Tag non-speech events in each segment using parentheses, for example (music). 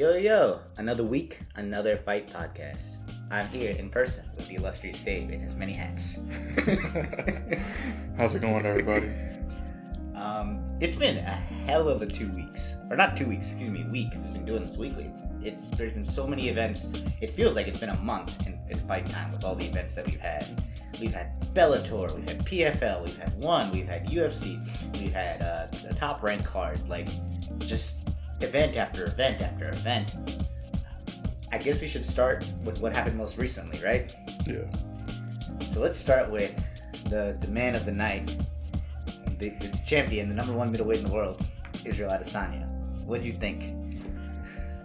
Yo, yo, another week, another fight podcast. I'm here in person with the illustrious Dave in his many hats. (laughs) How's it going, everybody? um, it's been a hell of a two weeks, or not two weeks, excuse me, weeks. We've been doing this weekly. It's, it's there's been so many events. It feels like it's been a month in, in fight time with all the events that we've had. We've had Bellator, we've had PFL, we've had one, we've had UFC, we've had uh, a top rank card, like just event after event after event. I guess we should start with what happened most recently, right? Yeah. So let's start with the the man of the night, the, the champion, the number one middleweight in the world, Israel Adesanya. What do you think?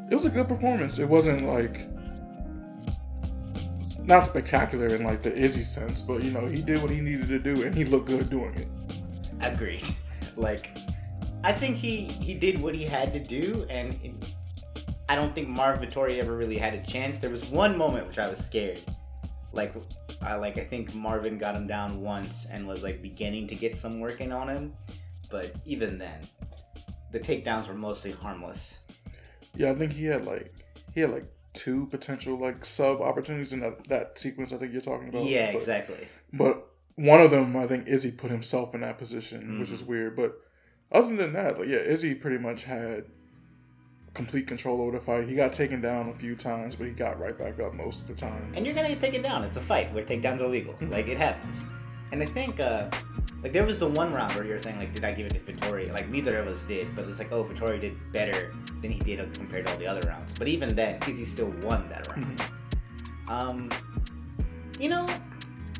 It was a good performance. It wasn't like not spectacular in like the Izzy sense, but you know, he did what he needed to do and he looked good doing it. Agreed. (laughs) Like, I think he he did what he had to do, and it, I don't think Marv Vettori ever really had a chance. There was one moment which I was scared. Like, I like I think Marvin got him down once and was like beginning to get some work in on him, but even then, the takedowns were mostly harmless. Yeah, I think he had like he had like two potential like sub opportunities in that, that sequence I think you're talking about. yeah, but, exactly. But one of them I think Izzy put himself in that position, which is Mm-hmm. weird. But other than that, like yeah, Izzy pretty much had complete control over the fight. He got taken down a few times, but he got right back up most of the time. And you're gonna get taken down. It's a fight where takedowns are legal. Like it happens. And I think uh like there was the one round where you were saying like did I give it to Vettori? Like neither of us did, but it's like oh Vettori did better than he did compared to all the other rounds. But even then, Izzy still won that round. Um you know,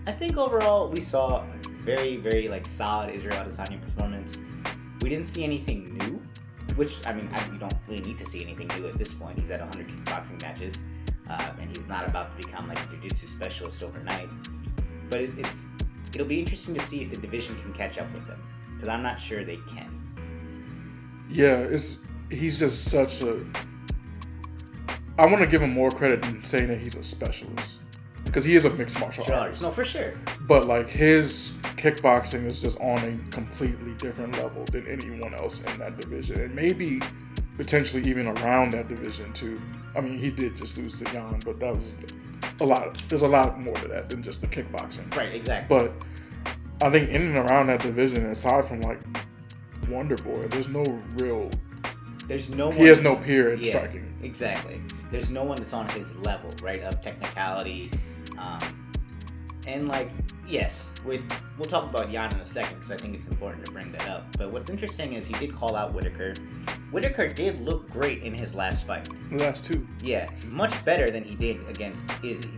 I think overall we saw a very, very like solid Israel Adesanya performance. We didn't see anything new, which I mean, I, we don't really need to see anything new at this point. He's at 100 kickboxing matches, uh, and he's not about to become like a jiu-jitsu specialist overnight. But it, it's it'll be interesting to see if the division can catch up with him, because I'm not sure they can. Yeah, it's he's just such a. I want to give him more credit than saying that he's a specialist because he is a mixed martial Sure, artist. no, for sure. But like his kickboxing is just on a completely different level than anyone else in that division, and maybe potentially even around that division too. I mean, he did just lose to Jan, but that was a lot. There's a lot more to that than just the kickboxing. Right, exactly. But I think in and around that division, aside from like Wonder Boy, there's no real. There's no one. He has no peer in Yeah, striking. Exactly. There's no one that's on his level, right, of technicality. Um, and like, yes, with we'll talk about Jan in a second because I think it's important to bring that up. But what's interesting is he did call out Whittaker. Whittaker did look great in his last fight. The last two. Yeah, much better than he did against Izzy.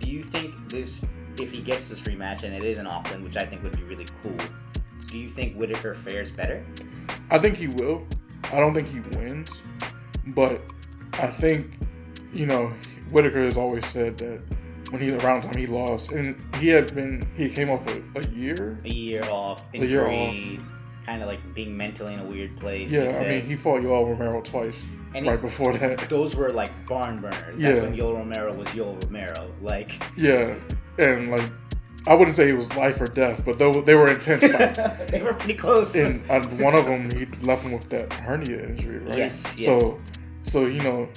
Do you think this, if he gets this rematch and it is in Auckland, which I think would be really cool, do you think Whittaker fares better? I think he will. I don't think he wins, but I think you know Whittaker has always said that when he around the time he lost, and he had been he came off a, a year. A year off, A year injury, kind of like being mentally in a weird place. Yeah, I said. mean he fought Yoel Romero twice And right before that. (laughs) those were like barn burners. That's Yeah. when Yoel Romero was Yoel Romero. Like, Yeah, and like I wouldn't say it was life or death, but they, they were intense (laughs) fights. they were pretty close. and uh, one of them he left him with that hernia injury, right? Yes. Yes, So, so you know,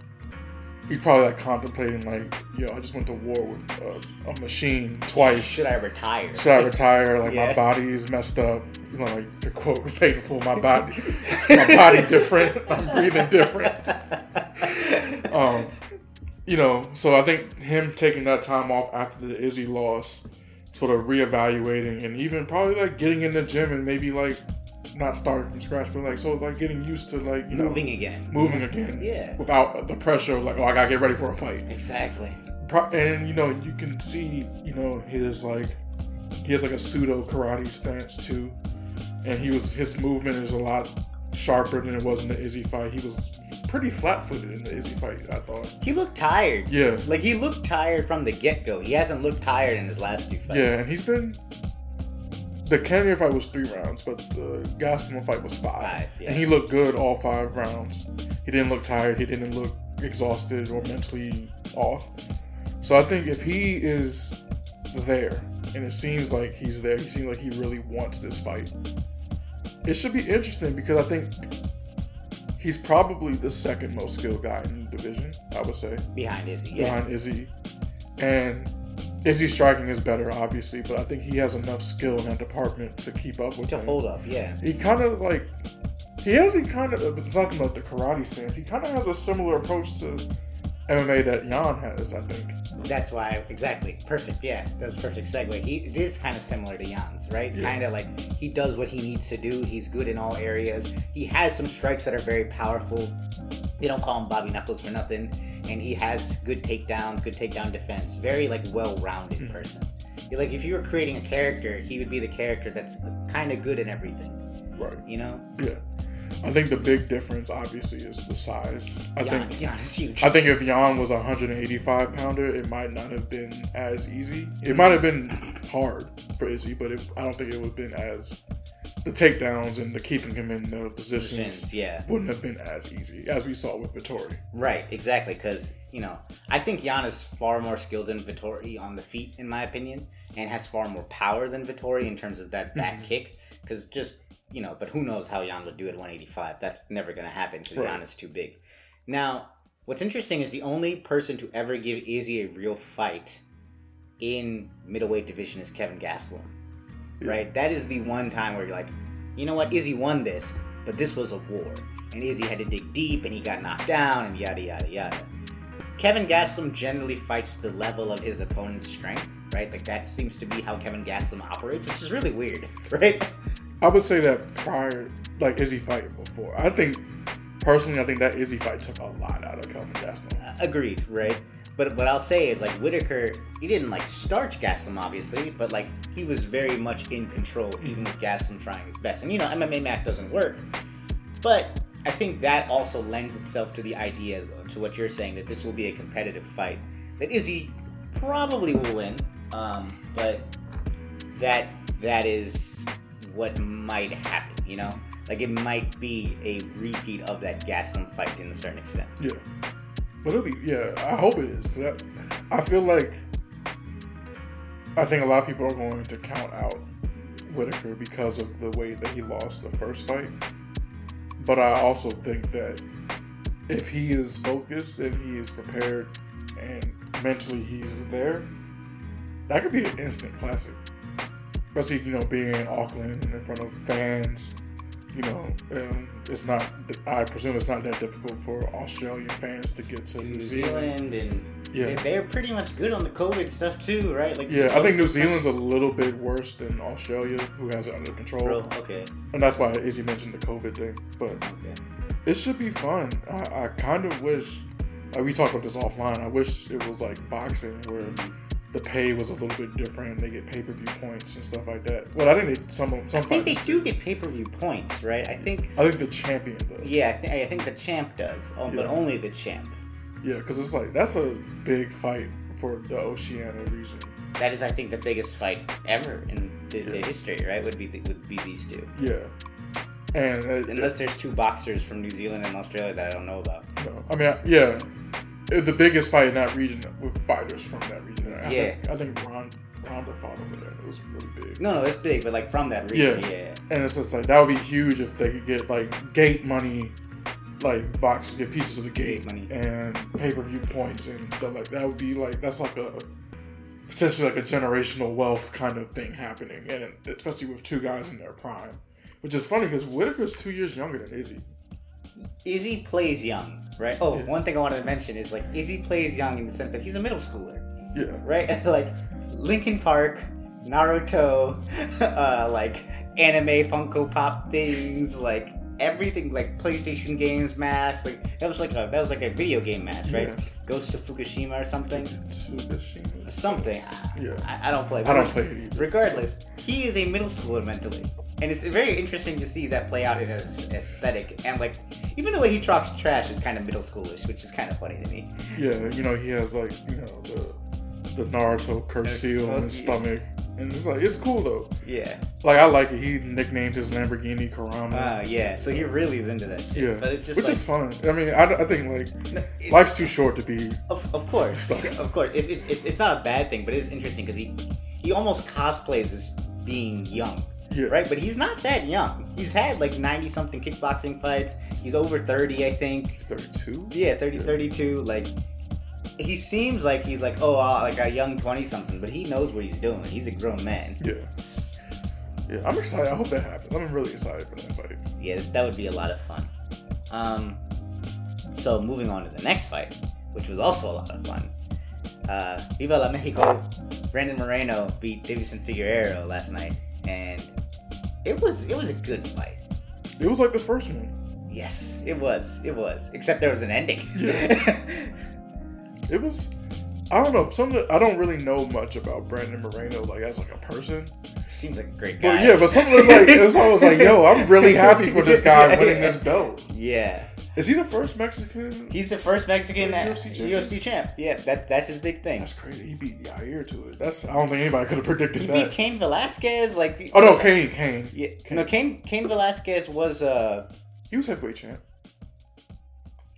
he's probably like contemplating like, yo, I just went to war with uh, a machine twice. Should I retire? Should I retire? Like Yeah. my body's messed up. You know, like to quote painful, my body, (laughs) my body different. (laughs) I'm breathing different. Um, you know, so I think him taking that time off after the Izzy loss, sort of reevaluating, and even probably like getting in the gym and maybe like not starting from scratch, but like so like getting used to like you know Moving again. moving again, Yeah. without the pressure of like oh I gotta get ready for a fight. Exactly. Pro- and you know you can see you know his like he has like a pseudo karate stance too, and he was his movement is a lot sharper than it was in the Izzy fight. He was pretty flat-footed in the Izzy fight, I thought. He looked tired. Yeah, Like he looked tired from the get go. He hasn't looked tired in his last two fights. yeah, and he's been. The Cannonier fight was three rounds, but the Gastelum fight was five. Five, yeah. And he looked good all five rounds. He didn't look tired. He didn't look exhausted or mentally off. So I think if he is there, and it seems like he's there, he seems like he really wants this fight. It should be interesting because I think he's probably the second most skilled guy in the division. I would say behind Izzy. Yeah. behind Izzy, and Izzy striking is better, obviously, but I think he has enough skill in that department to keep up with To him. hold up, yeah. He kind of like he has he kind of it's talking about the karate stance. He kind of has a similar approach to MMA that Jan has. I think. That's why exactly perfect. Yeah, that's a perfect segue. He it is kind of similar to Jan's, right? Yeah. Kind of like he does what he needs to do. He's good in all areas. He has some strikes that are very powerful. They don't call him Bobby Knuckles for nothing, and he has good takedowns, good takedown defense. Very like well-rounded Mhm. person. Like if you were creating a character, he would be the character that's kind of good in everything. Right. You know? Yeah. I think the big difference, obviously, is the size. I think. Jan is huge. I think if Jan was a 185 pounder, it might not have been as easy. It might have been hard for Izzy, but it, I don't think it would have been as the takedowns and the keeping him in the positions yeah. wouldn't have been as easy as we saw with Vettori. Right, exactly. Because you know, I think Jan is far more skilled than Vettori on the feet, in my opinion, and has far more power than Vettori in terms of that back Mhm. kick. Because just you know, but who knows how Jan would do at 185? That's never going to happen because Right. Jan is too big. Now, what's interesting is the only person to ever give Izzy a real fight in middleweight division is Kevin Gastelum. Yeah. Right, that is the one time where you're like, you know what, Izzy won this, but this was a war, and Izzy had to dig deep, and he got knocked down, and yada yada yada. Kevin Gastelum generally fights the level of his opponent's strength, right? Like that seems to be how Kevin Gastelum operates, which is really weird, (laughs) right? I would say that prior, like Izzy fight before. I think personally, I think that Izzy fight took a lot out of Kelvin Gastelum. Uh, Agreed, right? But what I'll say is like Whittaker, he didn't like starch Gastelum obviously, but like he was very much in control, even with Gastelum trying his best. And you know, MMA math doesn't work, but I think that also lends itself to the idea, to what you're saying, that this will be a competitive fight. That Izzy probably will win, um, but that that is what might happen. You know, like it might be a repeat of that Gastelum fight in a certain extent. Yeah, but it'll be yeah. I hope it is. I, I feel like I think a lot of people are going to count out Whittaker because of the way that he lost the first fight. But I also think that if he is focused, if he is prepared, and mentally he's there, that could be an instant classic. Especially you know being in Auckland in front of fans. You know, um, it's not. I presume it's not that difficult for Australian fans to get to New New Zealand. Zealand and Yeah. they- they're pretty much good on the COVID stuff too, right? Like Yeah, I think New Zealand's a little bit worse than Australia, who has it under control, okay, and that's why Izzy mentioned the COVID thing. But okay. it should be fun. I, I kind of wish, like we talked about this offline. I wish it was like boxing, where the pay was a little bit different. They get pay per view points and stuff like that. Well, I think they some I think they do get pay per view points, right? I think. I think the champion does. Yeah, I, th- I think the champ does, oh, but only the champ. yeah, because it's like that's a big fight for the Oceania region. That is, I think, the biggest fight ever in the, the history, right? Would be the, would be these two, Yeah, and it, unless there's two boxers from New Zealand and Australia that I don't know about. No, I mean, yeah, it- Uh, the biggest fight in that region with fighters from that region. I Yeah. think, I think Ron, Ronda fought over there. It was really big. No, no, it's big, but like from that region, yeah. And it's just like that would be huge if they could get like gate money, like boxes get pieces of the gate, Gate money. and pay per view points and stuff like that. Would be like that's like a potentially like a generational wealth kind of thing happening, and especially with two guys in their prime. Which is funny because Whittaker's two years younger than Izzy. Izzy plays young, right? Oh, Yeah. one thing I wanted to mention is like Izzy plays young in the sense that he's a middle schooler. Yeah, right? (laughs) like Linkin Park, Naruto, (laughs) uh, like anime Funko Pop things, like everything, like PlayStation games mask. Like that was like a that was like a video game mask, right? Yeah. Ghost of Fukushima or something. Fukushima. Something. Yeah. I, I don't play. I don't play it either. Regardless, he is a middle schooler mentally. And it's very interesting to see that play out in his aesthetic. And like, even the way he talks trash is kind of middle schoolish, which is kind of funny to me. Yeah, you know, he has like, you know, the the Naruto curse seal on oh, his stomach. And it's like it's cool though. Yeah. Like I like it. He nicknamed his Lamborghini Kurama. Uh, yeah. So he really is into that shit. yeah. But it's just Which like, is fun. I mean, I, I think like No, it- life's too short to be Of, of course, Stuck. of course, it's, it's, it's, it's not a bad thing, but it is interesting because he he almost cosplays as being young, Yeah. right? But he's not that young. He's had like 90 something kickboxing fights. He's over 30, I think. He's 32. Yeah, 30, Yeah. 32. Like, he seems like he's like, oh, uh, like a young 20 something, but he knows what he's doing. He's a grown man. Yeah. Yeah, I'm excited. I hope that happens. I'm really excited for that fight. Yeah, that would be a lot of fun. Um, so moving on to the next fight, which was also a lot of fun. Uh, Viva la Mexico! Brandon Moreno beat Deiveson Figueiredo last night, and it was it was a good fight. It was like the first one. Yes, it was. It was. Except there was an ending. (laughs) It was. I don't know. Some I don't really know much about Brandon Moreno, like as like a person. Seems like a great guy. But yeah, but something was like it was always like, yo, I'm really happy for this guy (laughs) winning this belt. Yeah, Is he the first Mexican? he's the first Mexican at UFC UFC, champ? Yeah, that that's his big thing. That's crazy. He beat Yair to it. That's I don't think anybody could have predicted He that. beat Cain Velasquez. Like oh no, Kane, Kane. Yeah, Cain. no, Cain Cain Velasquez was uh He was heavyweight champ.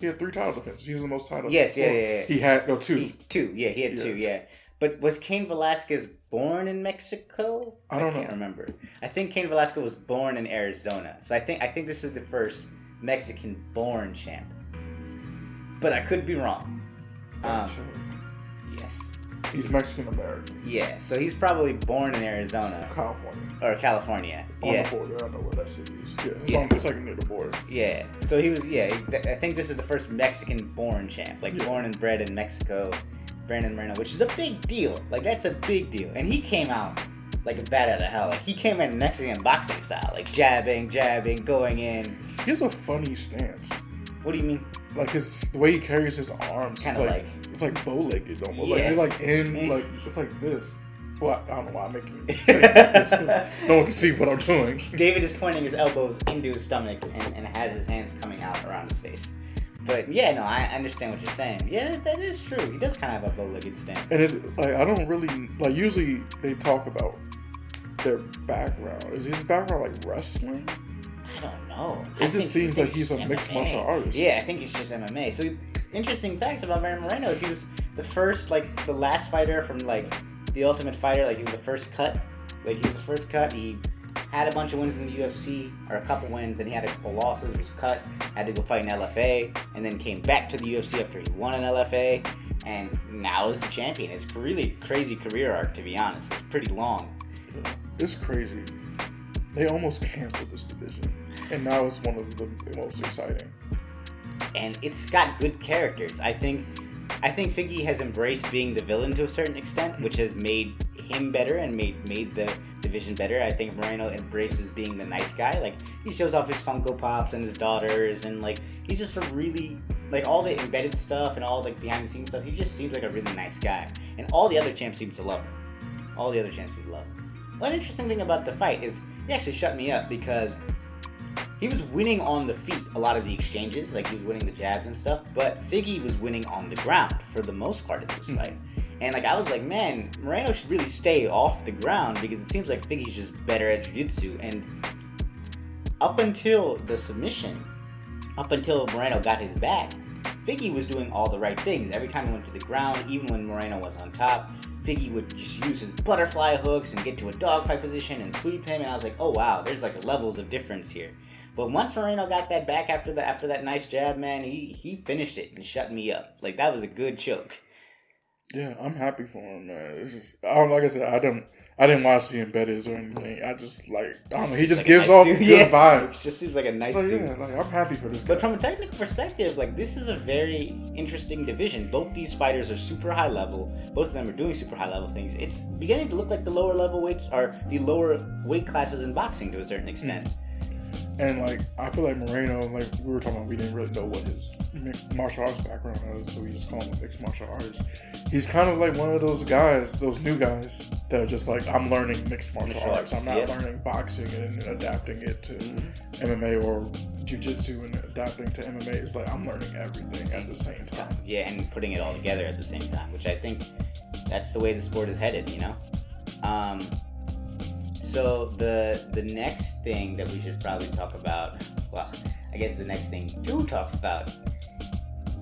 He had three title defenses. He's the most title. Yes, yeah, yeah, yeah. He had no two. he, two. Yeah, he had Yeah. two. Yeah, but was Cain Velasquez born in Mexico? I don't can't know. remember. I think Cain Velasquez was born in Arizona, so I think I think this is the first Mexican-born champ. But I could be wrong. Um. He's Mexican American. Yeah. So he's probably born in Arizona California. or California. On Yeah. the border. I don't know where that city is. Yeah, it's, Yeah. On, it's like near the border. Yeah. So he was. Yeah. I think this is the first Mexican-born champ, like Yeah. born and bred in Mexico. Brandon Moreno, which is a big deal. Like that's a big deal, and he came out like a bat out of hell. Like he came in Mexican boxing style, like jabbing, jabbing, going in. He has a funny stance. What do you mean? Like his the way he carries his arms. Kind it's like, like. it's like bow legged almost. Like Yeah. they're like in (laughs) like it's like this. Well, I don't know why I'm making it (laughs) like this 'cause no one can see what I'm doing. (laughs) David is pointing his elbows into his stomach and, and has his hands coming out around his face. But yeah, no, I understand what you're saying. Yeah, that, that is true. He does kind of have a bow-legged stance. And it's like I don't really like. Usually they talk about their background. Is his background like wrestling? I don't know. It I just seems like he's a mixed MMA. martial artist. Yeah, I think he's just MMA. So interesting facts about Brandon Moreno is he was the first, like the last fighter from like the Ultimate Fighter. Like he was the first cut. Like he was the first cut. He had a bunch of wins in the UFC or a couple wins, and he had a couple losses. Was cut, had to go fight in LFA, and then came back to the UFC after he won an LFA, and now is the champion. It's a really crazy career arc, to be honest. It's pretty long. It's crazy. They almost canceled this division, and now it's one of the most exciting. and it's got good characters. I think I think Figgy has embraced being the villain to a certain extent, which has made him better and made made the division better. I think Moreno embraces being the nice guy. Like he shows off his Funko Pops and his daughters and like he's just a really like all the embedded stuff and all like behind the scenes stuff, he just seems like a really nice guy. And all the other champs seem to love him. All the other champs seem to love him. One interesting thing about the fight is he actually shut me up because he was winning on the feet a lot of the exchanges, like he was winning the jabs and stuff. But Figgy was winning on the ground for the most part of this Mhm. fight. And like I was like, man, Moreno should really stay off the ground because it seems like Figgy's just better at jiu-jitsu. And up until the submission, up until Moreno got his back, Figgy was doing all the right things. Every time he went to the ground, even when Moreno was on top, Figgy would just use his butterfly hooks and get to a dogfight position and sweep him. And I was like, oh wow, there's like levels of difference here. But once Moreno got that back after the after that nice jab, man, he he finished it and shut me up. Like that was a good choke. Yeah, I'm happy for him, man. It's just, I don't, like I said, I don't, I didn't watch the embedded or anything. I just like, I don't know. He just Like gives nice off dude. good (laughs) Yeah. It vibes. just seems like a nice so dude. yeah, like I'm happy for this guy. But from a technical perspective, like this is a very interesting division. Both these fighters are super high level. Both of them are doing super high level things. It's beginning to look like the lower level weights are the lower weight classes in boxing to a certain extent. And like I feel like Moreno, like we were talking about, we didn't really know what his martial arts background was, so we just call him a mixed martial artist. He's kind of like one of those guys, those new guys that are just like, I'm learning mixed martial Martial arts. I'm not learning boxing and adapting it to MMA or jujitsu and adapting to MMA. It's like I'm learning everything at the same time. Yeah, and putting it all together at the same time, which I think that's the way the sport is headed. You know. Um, so the the next thing that we should probably talk about, well, I guess the next thing to talk about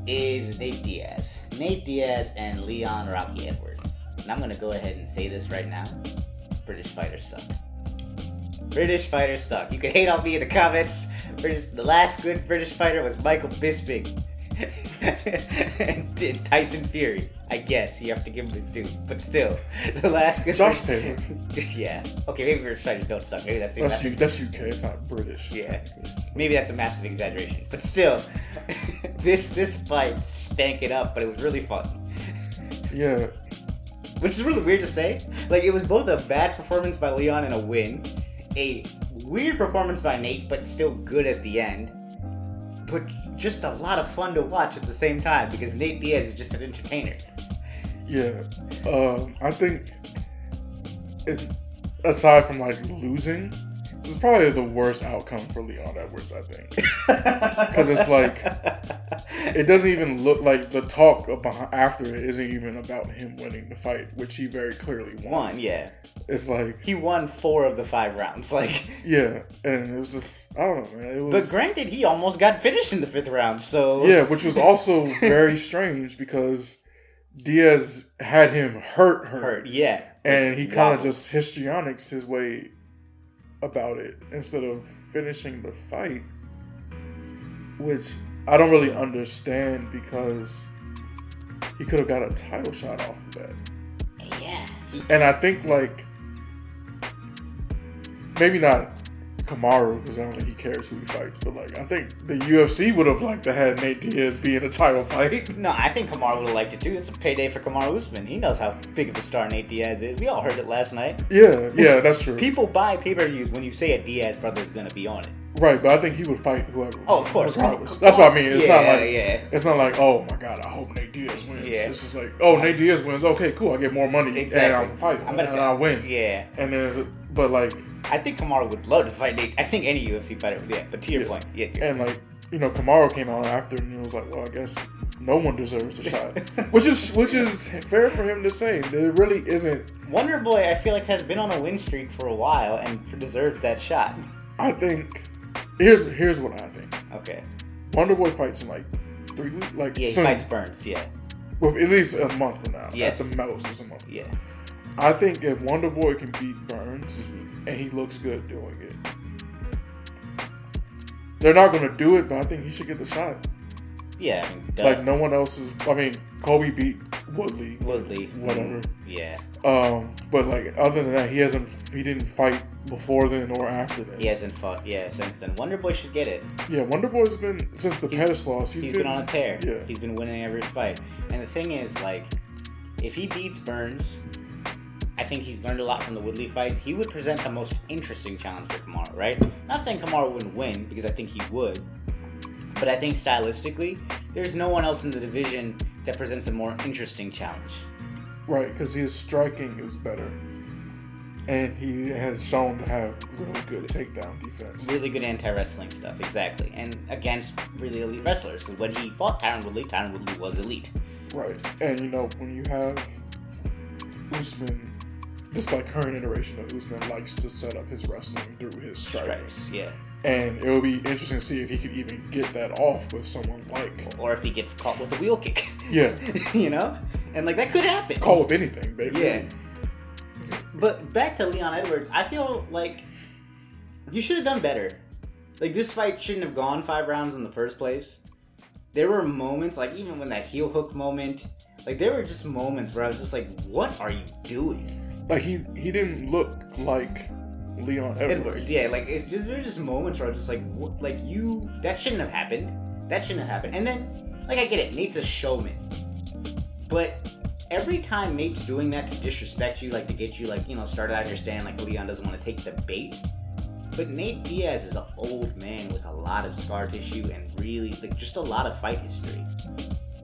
is Nate Diaz. Nate Diaz and Leon Rocky Edwards. And I'm gonna go ahead and say this right now: British fighters suck. British fighters suck. You can hate on me in the comments. British, the last good British fighter was Michael Bisping. And (laughs) Tyson Fury. I guess you have to give him his due, but still, (laughs) the last good. Josh (laughs) Taylor. yeah. Okay, maybe British don't suck. Maybe that's that's, U- that's UK. It's not British. Yeah. Maybe that's a massive exaggeration, but still, this this fight stank it up, but it was really fun. Yeah. Which is really weird to say. Like it was both a bad performance by Leon and a win, a weird performance by Nate, but still good at the end. But just a lot of fun to watch at the same time because Nate Diaz is just an entertainer. Yeah, um, I think it's aside from like losing, it's probably the worst outcome for Leon Edwards. I think (laughs) because it's like it doesn't even look like the talk about after it isn't even about him winning the fight, which he very clearly won. Won, yeah. It's like he won four of the five rounds. (laughs) Like yeah, and it was just I don't know, man. It was, but granted, he almost got finished in the fifth round. So yeah, which was also (laughs) very strange because Diaz had him hurt, hurt, hurt yeah, and he kind of just histrionics his way about it instead of finishing the fight, which I don't really understand because he could have got a title shot off of that. Yeah. And I think like maybe not Kamaru because I don't think he cares who he fights, but like I think the UFC would have liked to have Nate Diaz be in a title fight. No, I think Kamaru would have liked it too. It's a payday for Kamaru Usman. He knows how big of a star Nate Diaz is. We all heard it last night. Yeah, yeah, that's true. People buy pay per views when you say a Diaz brother is going to be on it. Right, but I think he would fight whoever. Oh, of course. Regardless. That's what I mean. It's yeah, not like yeah. it's not like oh my god, I hope Nate Diaz wins. Yeah. It's just like oh Nate Diaz wins. Okay, cool. I get more money Exactly. and I'm fighting I'm and say- I win. Yeah. And then, but like I think Kamaru would love to fight Nate. I think any UFC fighter would. Yeah, but to your Yeah. point, yeah. and like you know Kamaru came out after and he was like, well, I guess no one deserves a shot, (laughs) which is which is fair for him to say. There really isn't. Wonder Boy, I feel like has been on a win streak for a while and deserves that shot. I think here's here's what I think. Okay. Wonder Boy fights in like three weeks, like Yeah, he soon, fights Burns. Yeah. with at least a month from now. Yes. At the most, is a month. Yeah. I think if Wonder Boy can beat Burns and he looks good doing it, they're not going to do it, but I think he should get the shot. Yeah. I mean. Like no one else is. I mean, Colby beat Woodley. Woodley. Whatever. Yeah. Um, but like other than that, he hasn't. He didn't fight before then or after then. He hasn't fought. Yeah, since then. Wonder Boy should get it. Yeah, Wonder Boy's been since the He's- Pettis loss. he's been on a tear. Yeah. He's been winning every fight. And the thing is, like, if he beats Burns, I think he's learned a lot from the Woodley fight. He would present the most interesting challenge for Kamaru, right? Not saying Kamaru wouldn't win, because I think he would. But I think stylistically, there's no one else in the division that presents a more interesting challenge. right because his striking is better, and he has shown to have really good takedown defense. Really good anti-wrestling stuff, exactly. And against really elite wrestlers. Because when he fought Tyron Woodley, Tyron Woodley was elite. Right, and you know when you have Usman, this like current iteration of Usman likes to set up his wrestling through his striking. Strikes, yeah. And it will be interesting to see if he could even get that off with someone like Or if he gets caught with a wheel kick. yeah, (laughs) you know? And like that could happen. call with anything, baby. Yeah. But back to Leon Edwards, I feel like you should have done better. Like this fight shouldn't have gone five rounds in the first place. There were moments, like even when that heel hook moment, like there were just moments where I was just like, "What are you doing, Like he he didn't look like Leon Edwards. Edwards?" Yeah, like it's just there's just moments where I was just like, what, "Like you, that shouldn't have happened. That shouldn't have happened." And then, like I get it, Nate's a showman, but every time Nate's doing that to disrespect you, like to get you, like you know, started out understand like Leon doesn't want to take the bait. But Nate Diaz is an old man with a lot of scar tissue and really like just a lot of fight history.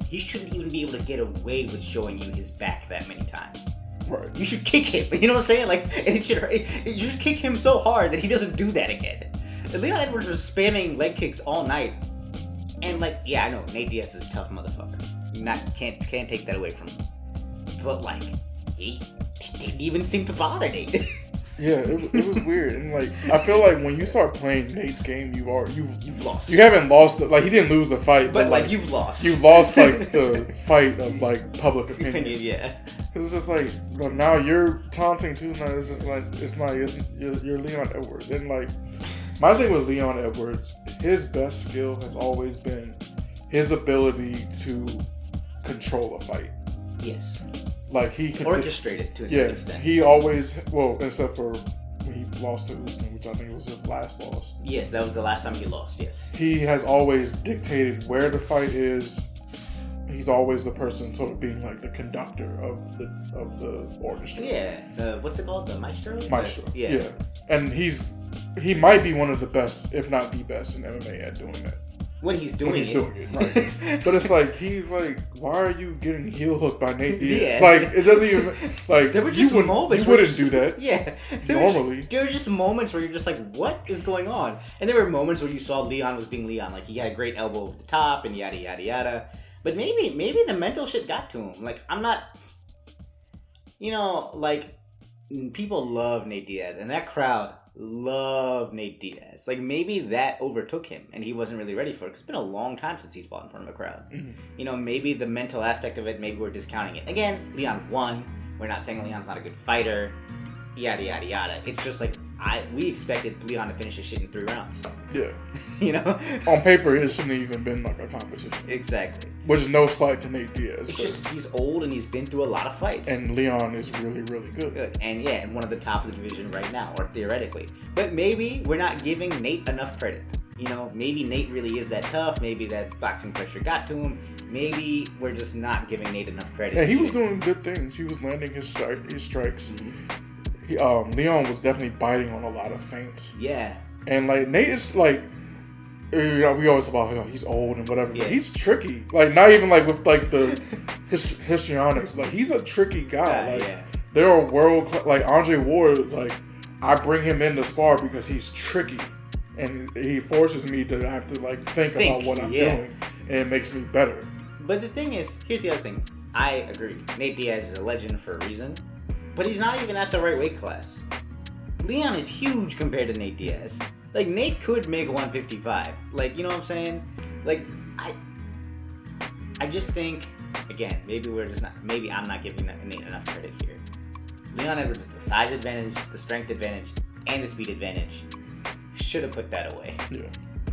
He shouldn't even be able to get away with showing you his back that many times. You should kick him. (laughs) You know what I'm saying? Like, and it should hurt. You should kick him so hard that he doesn't do that again. Leon Edwards was spamming leg kicks all night, and like, yeah, I know Nate Diaz is a tough motherfucker. Not can't can't take that away from him. But like, he didn't even seem to bother Nate. (laughs) Yeah, it, it was weird, and like I feel like when you start playing Nate's game, you are you've You've lost. you haven't lost. The, like he didn't lose the fight, but like you've lost. You've lost like (laughs) the fight of like public opinion. opinion, yeah. Cause it's just like, well, now you're taunting too. Now it's just like it's not it's, you're, you're Leon Edwards, and like my thing with Leon Edwards, his best skill has always been his ability to control a fight. Yes. Like he can Orchestrate it to a certain Yeah, extent. he always well, except for when he lost to Usman, which I think was his last loss. yes, that was the last time he lost. Yes. He has always dictated where the fight is. He's always the person sort of being like the conductor of the of the orchestra. Yeah. The what's it called? The maestro. Maestro. Yeah. yeah. And he's he might be one of the best, if not the best, in MMA at doing that. When he's doing When he's it. doing it, right. (laughs) But it's like he's like, why are you getting heel hooked by Nate Diaz? (laughs) Yeah. Like it doesn't even (laughs) like There were just wouldn't, moments you wouldn't you- do that. Yeah. There Normally. there were just moments where you're just like, what is going on? And there were moments where you saw Leon was being Leon. Like, he had a great elbow at the top and yada, yada, yada. But maybe, maybe the mental shit got to him. Like, I'm not, you know, like, people love Nate Diaz. And that crowd loved Nate Diaz. Like, maybe that overtook him and he wasn't really ready for it. 'cause it's been a long time since he's fought in front of a crowd. Mhm. You know, maybe the mental aspect of it, maybe we're discounting it. Again, Leon won. We're not saying Leon's not a good fighter. Yada yada yada. It's just like I we expected Leon to finish his shit in three rounds. Yeah. (laughs) you know? On paper, it shouldn't have even been like a competition. exactly. Which is no slight to Nate Diaz. It's just he's old and he's been through a lot of fights. and Leon is really, really good. good. And yeah, and one of the top of the division right now, or theoretically. But maybe we're not giving Nate enough credit. You know, maybe Nate really is that tough. Maybe that boxing pressure got to him. Maybe we're just not giving Nate enough credit. Yeah, he was doing good things. He was landing his strike, his strikes. Mhm. He, um, Leon was definitely biting on a lot of feints, Yeah. and like Nate is like, you know, we always talk about you know, he's old and whatever. Yeah. But he's tricky. Like not even like with like the (laughs) his, histrionics. Like he's a tricky guy. Uh, like yeah. there are world like Andre Ward like I bring him in to spar because he's tricky. And he forces me to have to like think, Think, about what I'm yeah. doing, and it makes me better. But the thing is, here's the other thing. I agree. Nate Diaz is a legend for a reason, but he's not even at the right weight class. Leon is huge compared to Nate Diaz. Like Nate could make 155. Like you know what I'm saying? Like I, I just think again maybe we're just not maybe I'm not giving Nate enough credit here. Leon with the size advantage, the strength advantage, and the speed advantage should have put that away. Yeah,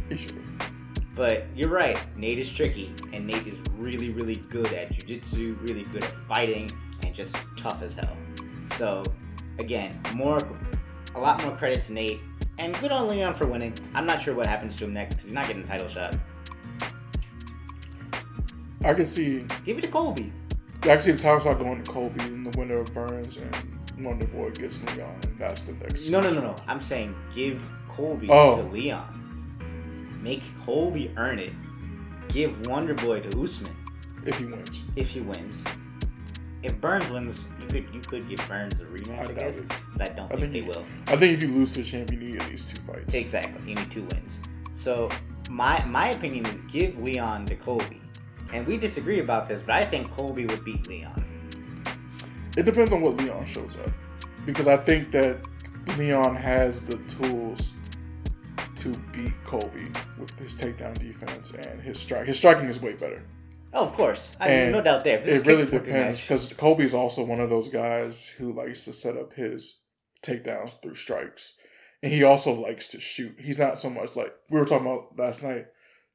he should have. But you're right, Nate is tricky, and Nate is really, really good at jujitsu, really good at fighting, and just tough as hell. So, again, more, a lot more credit to Nate, and good on Leon for winning. I'm not sure what happens to him next because he's not getting a title shot. I can see Give it to Colby. Actually, the title shot going to Colby in the winner of Burns and Wonder Boy gets Leon, and that's the next. No, no, no, no. I'm saying give Colby Oh. to Leon. Make Colby earn it. Give Wonder Boy to Usman If he wins, if he wins. If Burns wins, you could you could give Burns a rematch, I, guess, it. but I don't I think, think they you- will. I think if you lose to the champ, you need at least two fights. Exactly. You need two wins. So my my opinion is give Leon to Colby. And we disagree about this, but I think Colby would beat Leon. It depends on what Leon shows up, because I think that Leon has the tools to beat Colby with his takedown defense and his strike. His striking is way better. Oh, of course. I mean, no doubt there. It really depends because Colby's also one of those guys who likes to set up his takedowns through strikes, and he also likes to shoot. He's not so much like we were talking about last night.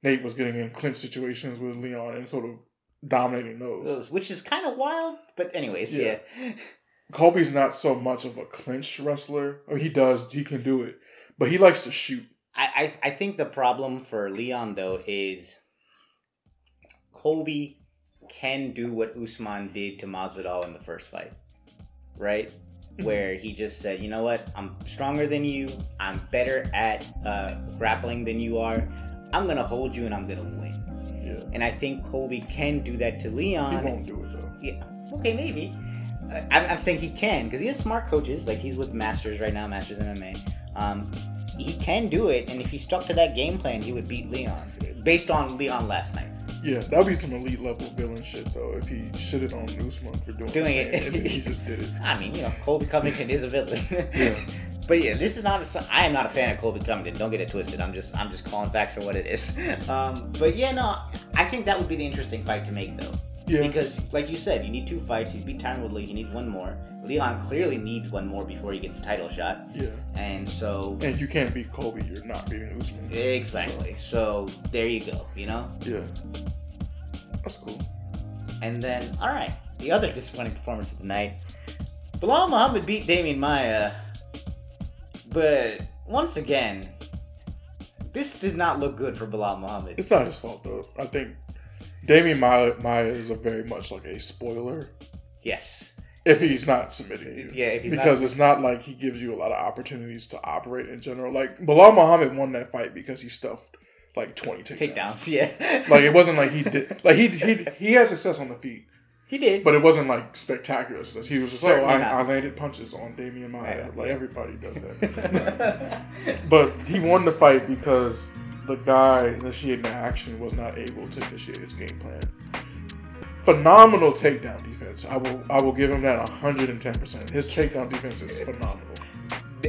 Nate was getting in clinch situations with Leon and sort of dominating those. those, which is kind of wild. But anyways, Yeah. yeah. (laughs) Colby's not so much of a clinch wrestler. Or he does, he can do it, but he likes to shoot. I, I I think the problem for Leon though is Colby can do what Usman did to Masvidal in the first fight, right? Where he just said, you know what, I'm stronger than you, I'm better at uh, grappling than you are. I'm gonna hold you and I'm gonna win. Yeah, And I think Colby can do that to Leon. he won't do it though. Yeah. Okay, maybe. Uh, I'm, I'm saying he can because he has smart coaches. Like he's with Masters right now, Masters MMA. Um, he can do it, and if he stuck to that game plan, he would beat Leon. based on Leon last night. Yeah, that would be some elite level villain shit though. If he shitted on Usman for doing, Doing it. and then he just did it. (laughs) I mean, you know, Colby Covington is a villain. (laughs) Yeah. (laughs) But yeah, this is not. A, I am not a fan of Colby Covington. Don't get it twisted. I'm just, I'm just calling facts for what it is. Um, but yeah, no, I think that would be the interesting fight to make though. Yeah, Because, like you said, you need two fights. He's beat Tyron Woodley. He needs one more. Leon clearly needs one more before he gets a title shot. yeah. And so, And you can't beat Colby. You're not beating Usman. exactly. So there you go. You know. Yeah, that's cool. And then, all right, the other disappointing performance of the night. Belal Muhammad beat Demian Maia, but once again, this did not look good for Belal Muhammad. It's not his fault though. I think Demian Maia, Maia is a very much like a spoiler Yes. if he's not submitting you. Yeah, if he's not- because it's not like he gives you a lot of opportunities to operate in general. Like Belal Muhammad won that fight because he stuffed like twenty takedowns. Takedowns, yeah. (laughs) Like it wasn't like he did. Like he he he had success on the feet, he did. but it wasn't like spectacular success. He was just oh, Certainly I. I landed punches on Demian Maia. Right, Like everybody does that. (laughs) but he won the fight because the guy initiating the action was not able to initiate his game plan. Phenomenal takedown defense. I will I will give him that 110%. His takedown defense is phenomenal.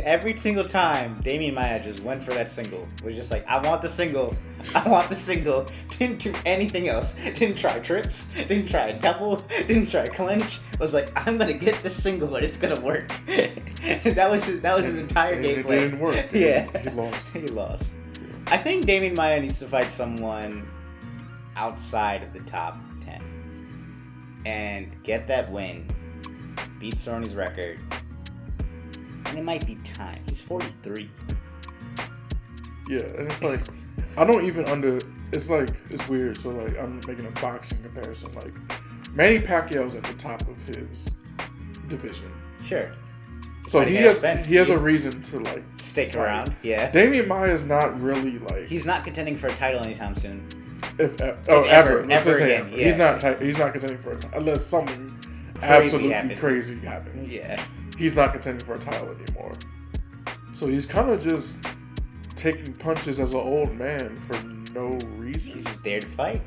Every single time Demian Maia just went for that single, was just like, I want the single, (laughs) I want the single. (laughs) Didn't do anything else. (laughs) Didn't try trips. Didn't try a double. Didn't try a clinch. Was like, I'm gonna get the single and it's gonna work. that was his. That was his entire And game plan. it didn't work. Yeah, He lost. he lost. I think Demian Maia needs to fight someone outside of the top ten and get that win. Beat Cerrone's record. And it might be time. He's 43. Yeah, and it's like I don't even under. It's like it's weird. So like I'm making a boxing comparison. Like Manny Pacquiao's at the top of his division, Sure. So he has he has a reason to like Stick fight. around. Yeah. Demian Maia is not really like He's not contending for a title anytime soon. if uh, oh ever- ever, ever again, ever. yeah. He's not he's not contending for it unless something Crazy absolutely crazy happens. Yeah. He's not contending for a title anymore. So he's kind of just taking punches as an old man for no He's reason. just there to fight.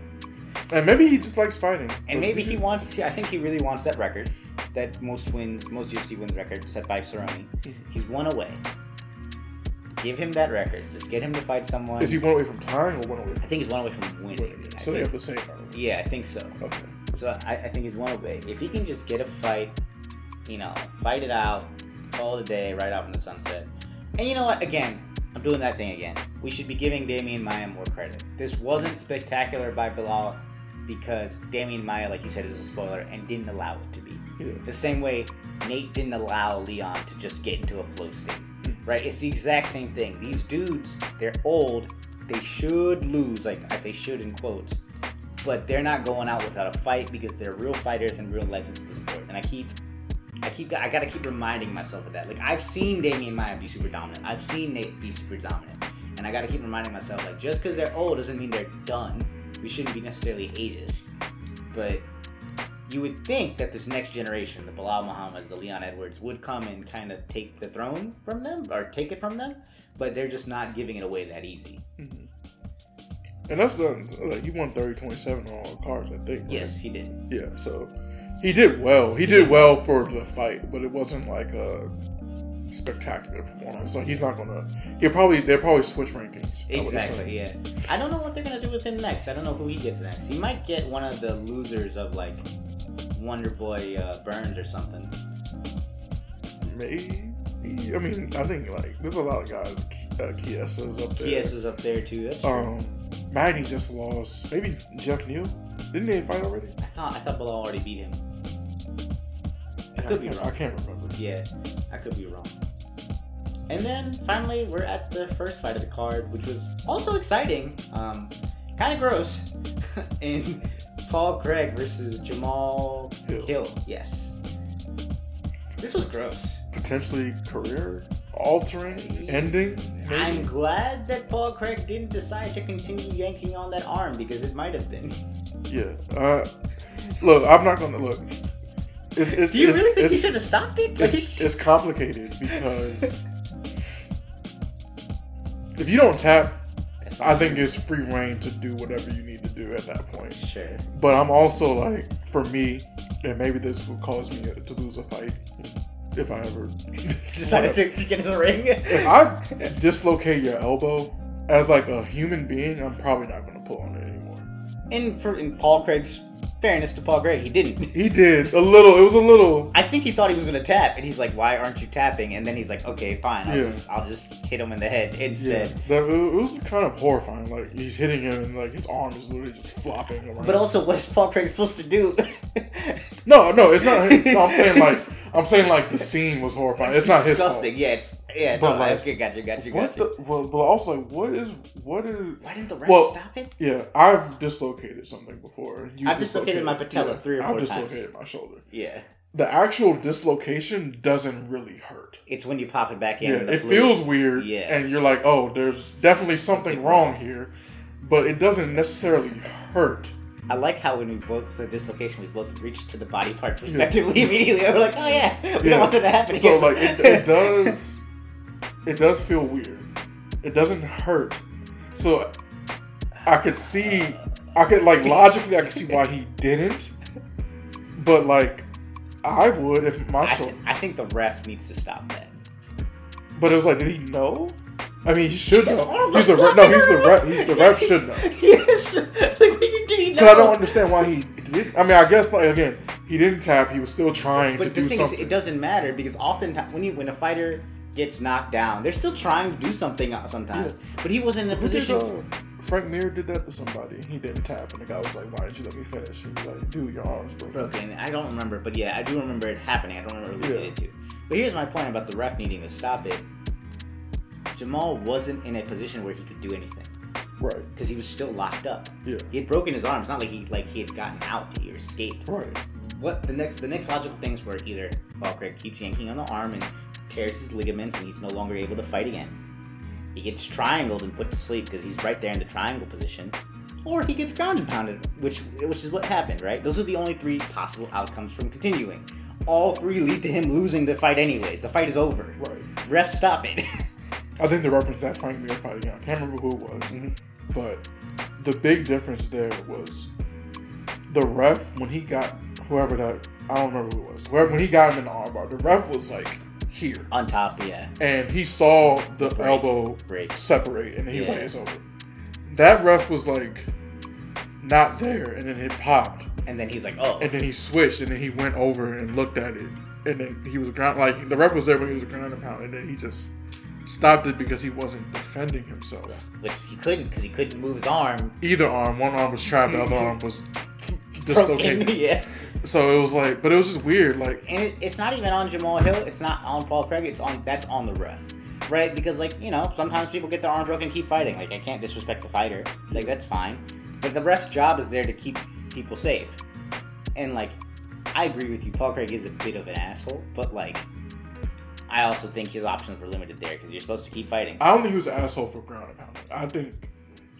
And maybe he just likes fighting. And maybe he wants to, I think he really wants that record. That most wins, most UFC wins record set by Cerrone. Mm-hmm. He's one away. Give him that record. Just get him to fight someone. Is he one away from tying or one away I think he's one away from winning. winning? I So they think- have the same amount. yeah, I think so. Okay. So I, I think he's one away. If he can just get a fight, you know, fight it out, call it a day, right off in the sunset. And you know what? Again, I'm doing that thing again. We should be giving Demian Maia more credit. This wasn't spectacular by Belal because Demian Maia, like you said, is a spoiler and didn't allow it to be. The same way Nate didn't allow Leon to just get into a flow state. Right? It's the exact same thing. These dudes, they're old. They should lose. Like I say should in quotes. But they're not going out without a fight because they're real fighters and real legends of the sport. And I keep I keep I gotta keep reminding myself of that. Like I've seen Demian Maia be super dominant. I've seen Nate be super dominant. And I gotta keep reminding myself, like, just because they're old doesn't mean they're done. We shouldn't be necessarily ageist. But you would think that this next generation, the Belal Muhammad's, the Leon Edwards, would come and kind of take the throne from them or take it from them, but they're just not giving it away that easy. Mhm. And that's the like he won 30-27 on all the cards, I think. right? Yes, he did. Yeah. So he did well. He did well for the fight, but it wasn't like a spectacular performance. Like he's not gonna. He'll probably they'll probably switch rankings. I. Exactly, yeah. I don't know what they're gonna do with him next. I don't know who he gets next. He might get one of the losers of like Wonder Boy uh, Burns or something. Maybe. I mean, I think like there's a lot of guys. Uh, Chiesa's up there. Kies is up there too. That's true. Um, Magny just lost. Maybe Geoff Neal. Didn't they fight already? I thought I thought Belal already beat him. I Yeah, could be wrong. I can't remember. Yeah, I could be wrong. And then finally, we're at the first fight of the card, which was also exciting. Um, kind of gross. (laughs) in Paul Craig versus Jamahal Hill. Hill. Yes. This was gross. Potentially career altering, ending. maybe? I'm glad that Paul Craig didn't decide to continue yanking on that arm because it might have been. Yeah. Uh, look, I'm not gonna look. It's, it's, Do you it's, really think he should have stopped it? it's, Like- it's complicated because if you don't tap. I think it's free reign to do whatever you need to do at that point. Sure. But I'm also like, for me, and maybe this would cause me to lose a fight if I ever (laughs) Decided to, to (laughs) get in the ring. If I dislocate your elbow as like a human being, I'm probably not going to pull on it anymore. And for in Paul Craig's fairness to Paul Craig, he didn't. (laughs) He did a little. It was a little. I think he thought he was gonna tap, and he's like, "Why aren't you tapping?" And then he's like, "Okay, fine. I'll, Yeah. just, I'll just hit him in the head Yeah, instead." that, it was kind of horrifying. Like he's hitting him, and like his arm is literally just flopping around. But also, what is Paul Craig supposed to do? no, no, it's not. (laughs) No, I'm saying like I'm saying like the scene was horrifying. It's not his fault. disgusting. Yeah, it's yeah. But, no, like, okay, gotcha, gotcha, What gotcha. the? Well, but also like, what is what is? Why didn't the ref Well, stop it? Yeah, I've dislocated something before. You I've dislocated my patella three or I've four times. dislocated my shoulder. Yeah, The actual dislocation doesn't really hurt. it's when you pop it back in. Yeah, it fluid- feels weird, Yeah. and you're like, oh, there's definitely something wrong here, but it doesn't necessarily hurt. I like how when we both the dislocation, we both reached to the body part respectively (laughs) immediately. We're like, oh yeah, we Yeah. don't want that to happen. So like, it, it does, (laughs) it does feel weird. It doesn't hurt. So I could see, I could like logically, I could see why he didn't, but like, I would if my I, th- I think the ref needs to stop that. But it was like, did he know? I mean, he should know. He's the ref. No, he's the ref. He's the ref should know. (laughs) yes. (laughs) like, did he know? I don't understand why he did. I mean, I guess like again, he didn't tap. He was still trying But to the do thing something. is, it doesn't matter because oftentimes when you when a fighter gets knocked down, they're still trying to do something sometimes. Yeah. But he wasn't in a Who did, position. uh, Frank Mir did that to somebody. He didn't tap, and the guy was like, "Why didn't you let me finish?" He was like, "Dude, your arm's broken." broken. I don't remember, but yeah, I do remember it happening. I don't remember who Yeah. did it to. But here's my point about the ref needing to stop it. Jamahal wasn't in a position where he could do anything Right. because he was still locked up. Yeah. He had broken his arm. It's not like he like he had gotten out. He escaped. Right. What the next the next logical things were either Paul Craig keeps yanking on the arm and tears his ligaments and he's no longer able to fight again. He gets triangled and put to sleep because he's right there in the triangle position. Or he gets ground and pounded, which which is what happened, right? Those are the only three possible outcomes from continuing. All three lead to him losing the fight anyways. The fight is over. Right. Ref stop it. (laughs) I think the reference that Frank Mir fight again. I can't remember who it was, Mm-hmm. but the big difference there was the ref when he got whoever that I don't remember who it was. Whoever when he got him in the armbar, the ref was like here, On top, yeah. and he saw the Break. elbow Break. separate, and he was like, "It's over." That ref was like not there, and then it popped, And then he's like, oh. and then he switched, and then he went over and looked at it, and then he was ground like the ref was there, but he was ground and pound, and then he just stopped it because he wasn't defending himself. Which he couldn't because he couldn't move his arm. Either arm, one arm was trapped, the other arm was. Dislocated. yeah. So it was like, but it was just weird. Like, and it, it's not even on Jamahal Hill. It's not on Paul Craig. It's on that's on the ref, right? Because like you know, sometimes people get their arm broken, keep fighting. Like I can't disrespect the fighter. Like that's fine, but the ref's job is there to keep people safe. And like, I agree with you. Paul Craig is a bit of an asshole, but like, I also think his options were limited there because you're supposed to keep fighting. I don't think he was an asshole for ground and. I think,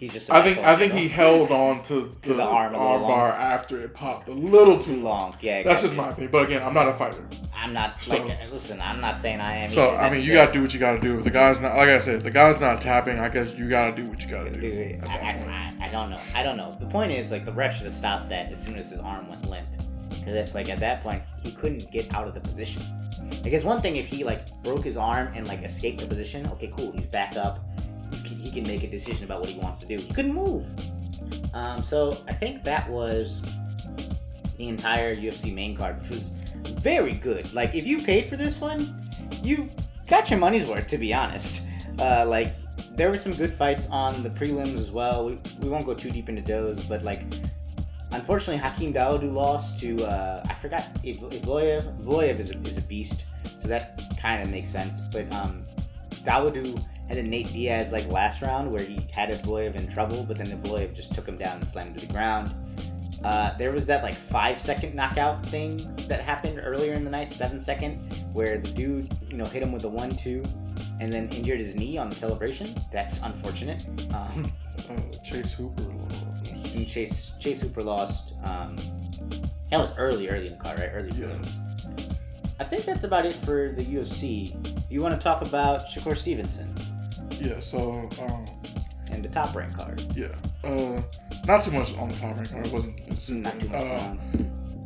He's just. I think, I think in he held (laughs) on to, the, the arm arm bar after it popped a little too long. Yeah, That's just my opinion. But again, I'm not a fighter. I'm not So- like. Uh, listen, I'm not saying I am. So either. I mean, That's you it. gotta do what you gotta do. If the guy's not, like I said, the guy's not tapping. I guess you gotta do what you gotta do. Dude, I. I, I, I don't know. I don't know. The point is, like, the ref should have stopped that as soon as his arm went limp. Because it's like, at that point, he couldn't get out of the position. Like, it's one thing if he, like, broke his arm and, like, escaped the position. Okay, cool. He's back up. He can, make a decision about what he wants to do. He couldn't move. Um, so, I think that was the entire UFC main card, which was very good. Like, if you paid for this one, you got your money's worth, to be honest. Uh, like, there were some good fights on the prelims as well. We, we won't go too deep into those, but like, unfortunately, Hakeem Dawodu lost to uh, I forgot Iv- Evloev. Evloev is a, is a beast, so that kind of makes sense. But um, had a Nate Diaz like last round where he had Evloev in trouble, but then Evloev just took him down and slammed him to the ground. Uh, there was that like five second knockout thing that happened earlier in the night, seven second, where the dude, you know, hit him with a one two, and then injured his knee on the celebration. That's unfortunate. Um, (laughs) Chase Hooper. and Chase Chase Hooper lost. Um, that was early, early in the card, right? Early Yeah. I think that's about it for the UFC. You want to talk about Shakur Stevenson? Yeah. So um, and the top rank card. Yeah. Uh, not too much on the top rank card. It wasn't. It's, Not too much. uh,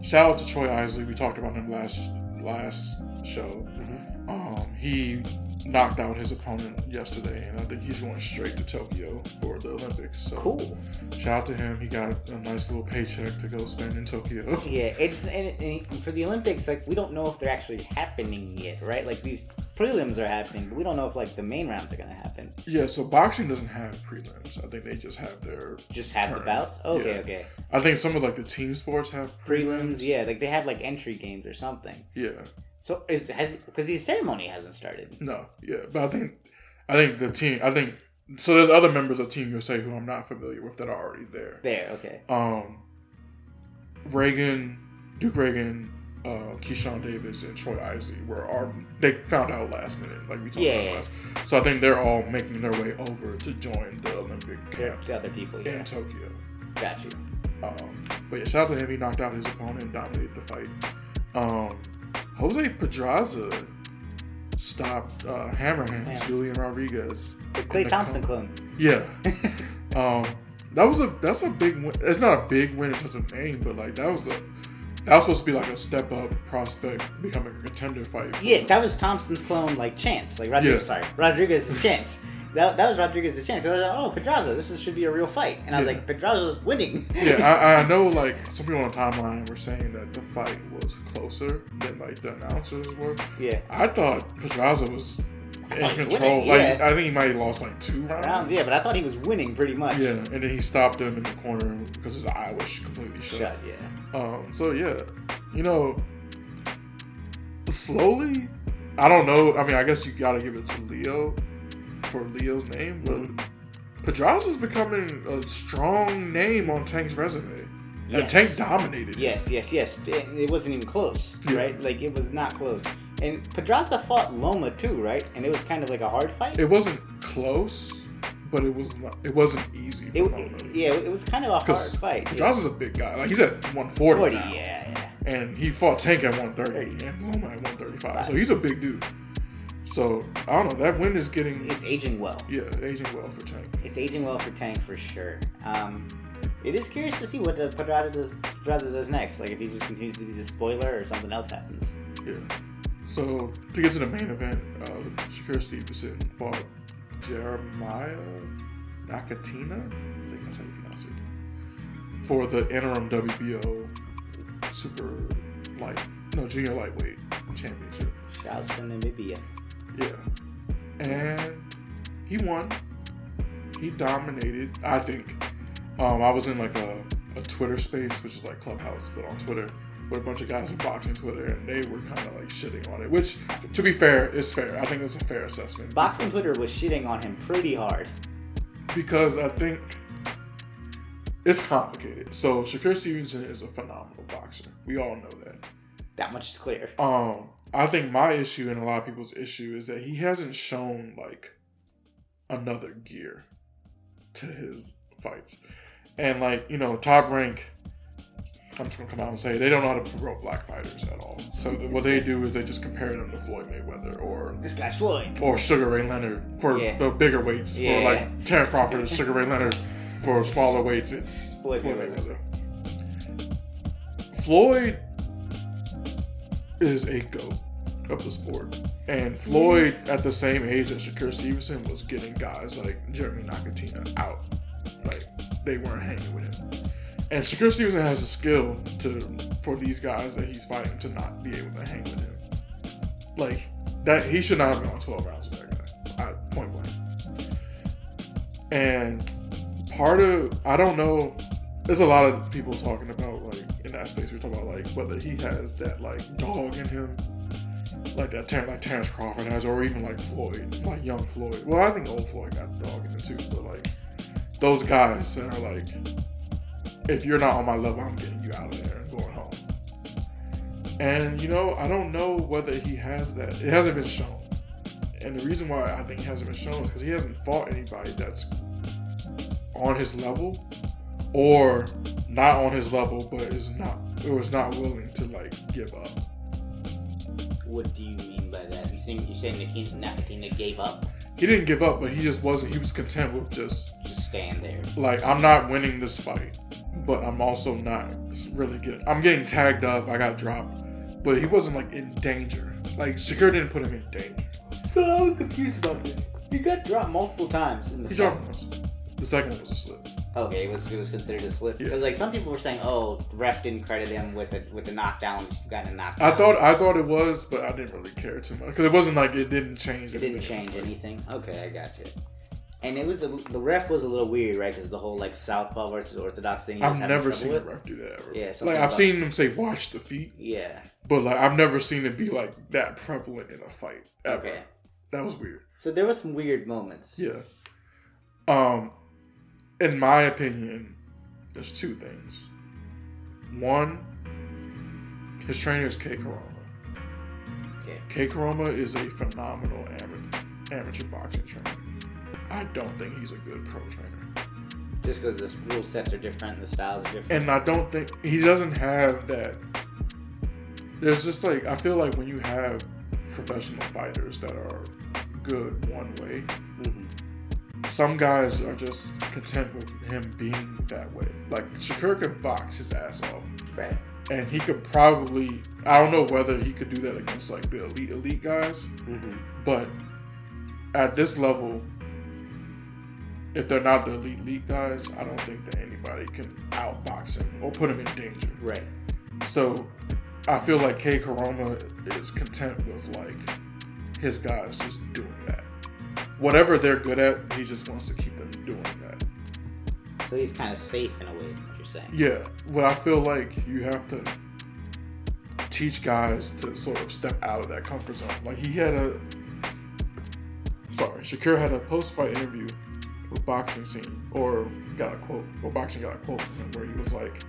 shout out to Troy Isley. We talked about him last last show. Mhm. Um, he knocked out his opponent yesterday, and I think he's going straight to Tokyo for the Olympics. So Cool. shout out to him. He got a nice little paycheck to go spend in Tokyo. (laughs) Yeah, it's and, and for the Olympics, like we don't know if they're actually happening yet, right? Like these prelims are happening, but we don't know if like the main rounds are gonna happen. Yeah, so boxing doesn't have prelims. I think they just have their. Just have the bouts. Okay, Yeah. okay. I think some of like the team sports have prelims. Prelims, yeah, like they have like entry games or something. Yeah. So is has because the ceremony hasn't started. No. Yeah, but I think I think the team. I think so. There's other members of Team USA who I'm not familiar with that are already there. There, okay. Um, Ragan, Duke Ragan, uh, Keyshawn Davis, and Troy Isley were are they found out last minute, like we talked Yeah, about yeah. last. So I think they're all making their way over to join the Olympic camp to other people, yeah. in Tokyo. Got you. Um, but yeah, shout out to him. He knocked out his opponent, and dominated the fight. Um, Jose Pedraza stopped uh, Hammerhands, Yeah. Julian Rodriguez. The Klay the Thompson clone. Yeah. (laughs) um, that was a that's a big win. It's not a big win in terms of name, but like that was a that was supposed to be like a step up prospect, becoming a contender fight. Yeah, that was Thompson's clone, like Chance, like Rodriguez. Yeah. Sorry, Rodriguez's Chance. That, that was Rodriguez's Chance. I was like, oh, Pedraza, this is, should be a real fight, and I was Yeah. like, Pedraza's winning. yeah, I, I (laughs) know. Like some people on the timeline were saying that the fight was closer than like the announcers were. yeah. I thought Pedraza was in control. winning, like yeah. I think he might have lost like two rounds. Rounds, yeah, but I thought he was winning pretty much. Yeah, and then he stopped him in the corner because his eye was completely shut. Shut, yeah. Um, so yeah, you know, slowly, I don't know. I mean, I guess you gotta give it to Leo for Leo's name, but Pedraza's becoming a strong name on Tank's resume. And Tank dominated. Yes, yes, yes. It, wasn't even close, Yeah. right? Like it was not close. And Pedraza fought Loma too, right? And it was kind of like a hard fight. It wasn't close, but it was not, it wasn't easy. For It, yeah, it was kind of a hard fight. Pedraza's a big guy. Like he's at 140 40, now. yeah, yeah. and he fought Tank at 130 and Loma at 135. So he's a big dude. So I don't know. That win is getting It's aging well. yeah aging well for Tank. It's aging well for Tank for sure. Um, it is curious to see what the Pedraza does, Pedraza does next. Like if he just continues to be the spoiler or something else happens. Yeah. So to get to the main event, uh, Shakur Stevenson fought Jeremiah Nakatina. I think that's how you pronounce it. For the interim WBO super light no junior lightweight championship. Shouts to Namibia. Yeah. And he won. He dominated, I think. Um, I was in like a, a Twitter space, which is like Clubhouse, but on Twitter, with a bunch of guys on boxing Twitter, and they were kind of like shitting on it. Which, to be fair, is fair. I think it's a fair assessment. Boxing Twitter was shitting on him pretty hard. Because I think it's complicated. So, Shakur Stevenson is a phenomenal boxer. We all know that. That much is clear. Um, I think my issue and a lot of people's issue is that he hasn't shown like another gear to his fights. And like, you know, top rank I'm just gonna come out and say they don't know how to promote black fighters at all. So what they do is they just compare them to Floyd Mayweather or This guy's Floyd. or Sugar Ray Leonard for Yeah. the bigger weights. Yeah. For like Terence Crawford is Sugar Ray Leonard. For smaller weights, it's Floyd Floyd, Mayweather. Mayweather. Floyd is a goat of the sport. And Floyd, at the same age as Shakur Stevenson, was getting guys like Jeremy Nakatina out. Like, they weren't hanging with him. And Shakur Stevenson has the skill to for these guys that he's fighting to not be able to hang with him. Like, that he should not have gone 12 rounds with that guy. I, point blank. And part of I don't know. There's a lot of people talking about like space. We're talking about like whether he has that like dog in him, like that Ter- like Terence Crawford has, or even like Floyd, like young Floyd. Well, I think old Floyd got the dog in him too, but like those guys that are like, if you're not on my level, I'm getting you out of there and going home. And you know, I don't know whether he has that. It hasn't been shown. And the reason why I think he hasn't been shown is because he hasn't fought anybody that's on his level or not on his level but is not or is not willing to like give up. What do you mean by that? You saying you're saying Nakatina, Nakatina gave up? He didn't give up, but he just wasn't he was content with just Just stand there. Like I'm not winning this fight, but I'm also not really getting. I'm getting tagged up. I got dropped, but he wasn't like in danger. Like Shakur didn't put him in danger. (laughs) I'm confused about this. He got dropped multiple times in the He fight. He dropped once. The second one was a slip. Okay, it was it was considered a slip Yeah. because like some people were saying, oh, ref didn't credit him with a with a knockdown, got a knockdown. I thought I thought it was, but I didn't really care too much because it wasn't like it didn't change. it didn't anything. change anything. Okay, I got you. And it was a, the ref was a little weird, right? Because the whole like southpaw versus orthodox thing. I've never seen a ref do that ever. Yeah, like I've seen them say watch the feet, Yeah. but like I've never seen it be like that prevalent in a fight. Ever. Okay. That was weird. So there was some weird moments. Yeah. Um, in my opinion, there's two things. One, his trainer is Kay Koroma. Okay. Kay Koroma is a phenomenal amateur, amateur boxing trainer. I don't think he's a good pro trainer. Just because the rule sets are different, the styles are different. And I don't think he doesn't have that. There's just like, I feel like when you have professional fighters that are good one way, Mhm. Some guys are just content with him being that way. Like Shakur could box his ass off, Right. and he could probably. I don't know whether he could do that against like the elite elite guys, hmm but at this level, if they're not the elite elite guys, I don't think that anybody can outbox him or put him in danger. Right. So I feel like Kay Koroma is content with like his guys just doing that. Whatever they're good at, he just wants to keep them doing that. So he's kind of safe in a way. What you're saying. Yeah, but I feel like you have to teach guys to sort of step out of that comfort zone. Like he had a sorry, Shakur had a post fight interview with boxing scene or got a quote or boxing got a quote from him where he was like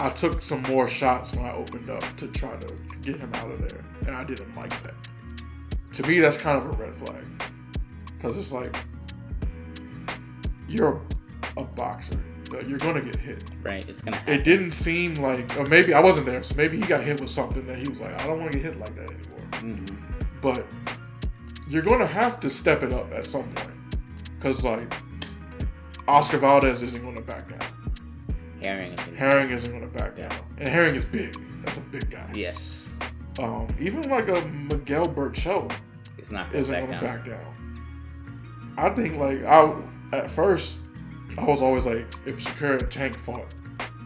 I took some more shots when I opened up to try to get him out of there and I didn't like that. To me that's kind of a red flag. Cause it's like you're a boxer. You're gonna get hit. Right. It's gonna happen. It didn't seem like, or maybe I wasn't there, so maybe he got hit with something that he was like, I don't want to get hit like that anymore. Mhm. But you're gonna have to step it up at some point, because like Oscar Valdez isn't gonna back down. Herring. is in- Herring isn't gonna back down, and Herring is big. That's a big guy. Yes. Um, even like a Miguel Berchelt He's not gonna isn't back gonna down. back down. I think like I at first I was always like, if Shakur and Tank fought,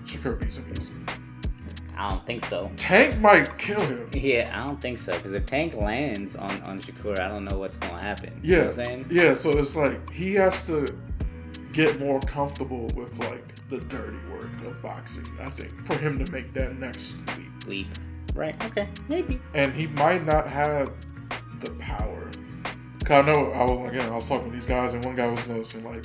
Shakur beats him easy. I don't think so. Tank might kill him. Yeah, I don't think so. Because if Tank lands on on Shakur, I don't know what's gonna happen. You know Yeah, what I'm saying? yeah. So it's like he has to get more comfortable with like the dirty work of boxing. I think for him to make that next leap, Leap. Right. Okay. Maybe. and he might not have the power. Cause I know I was again I was talking to these guys, and one guy was noticing like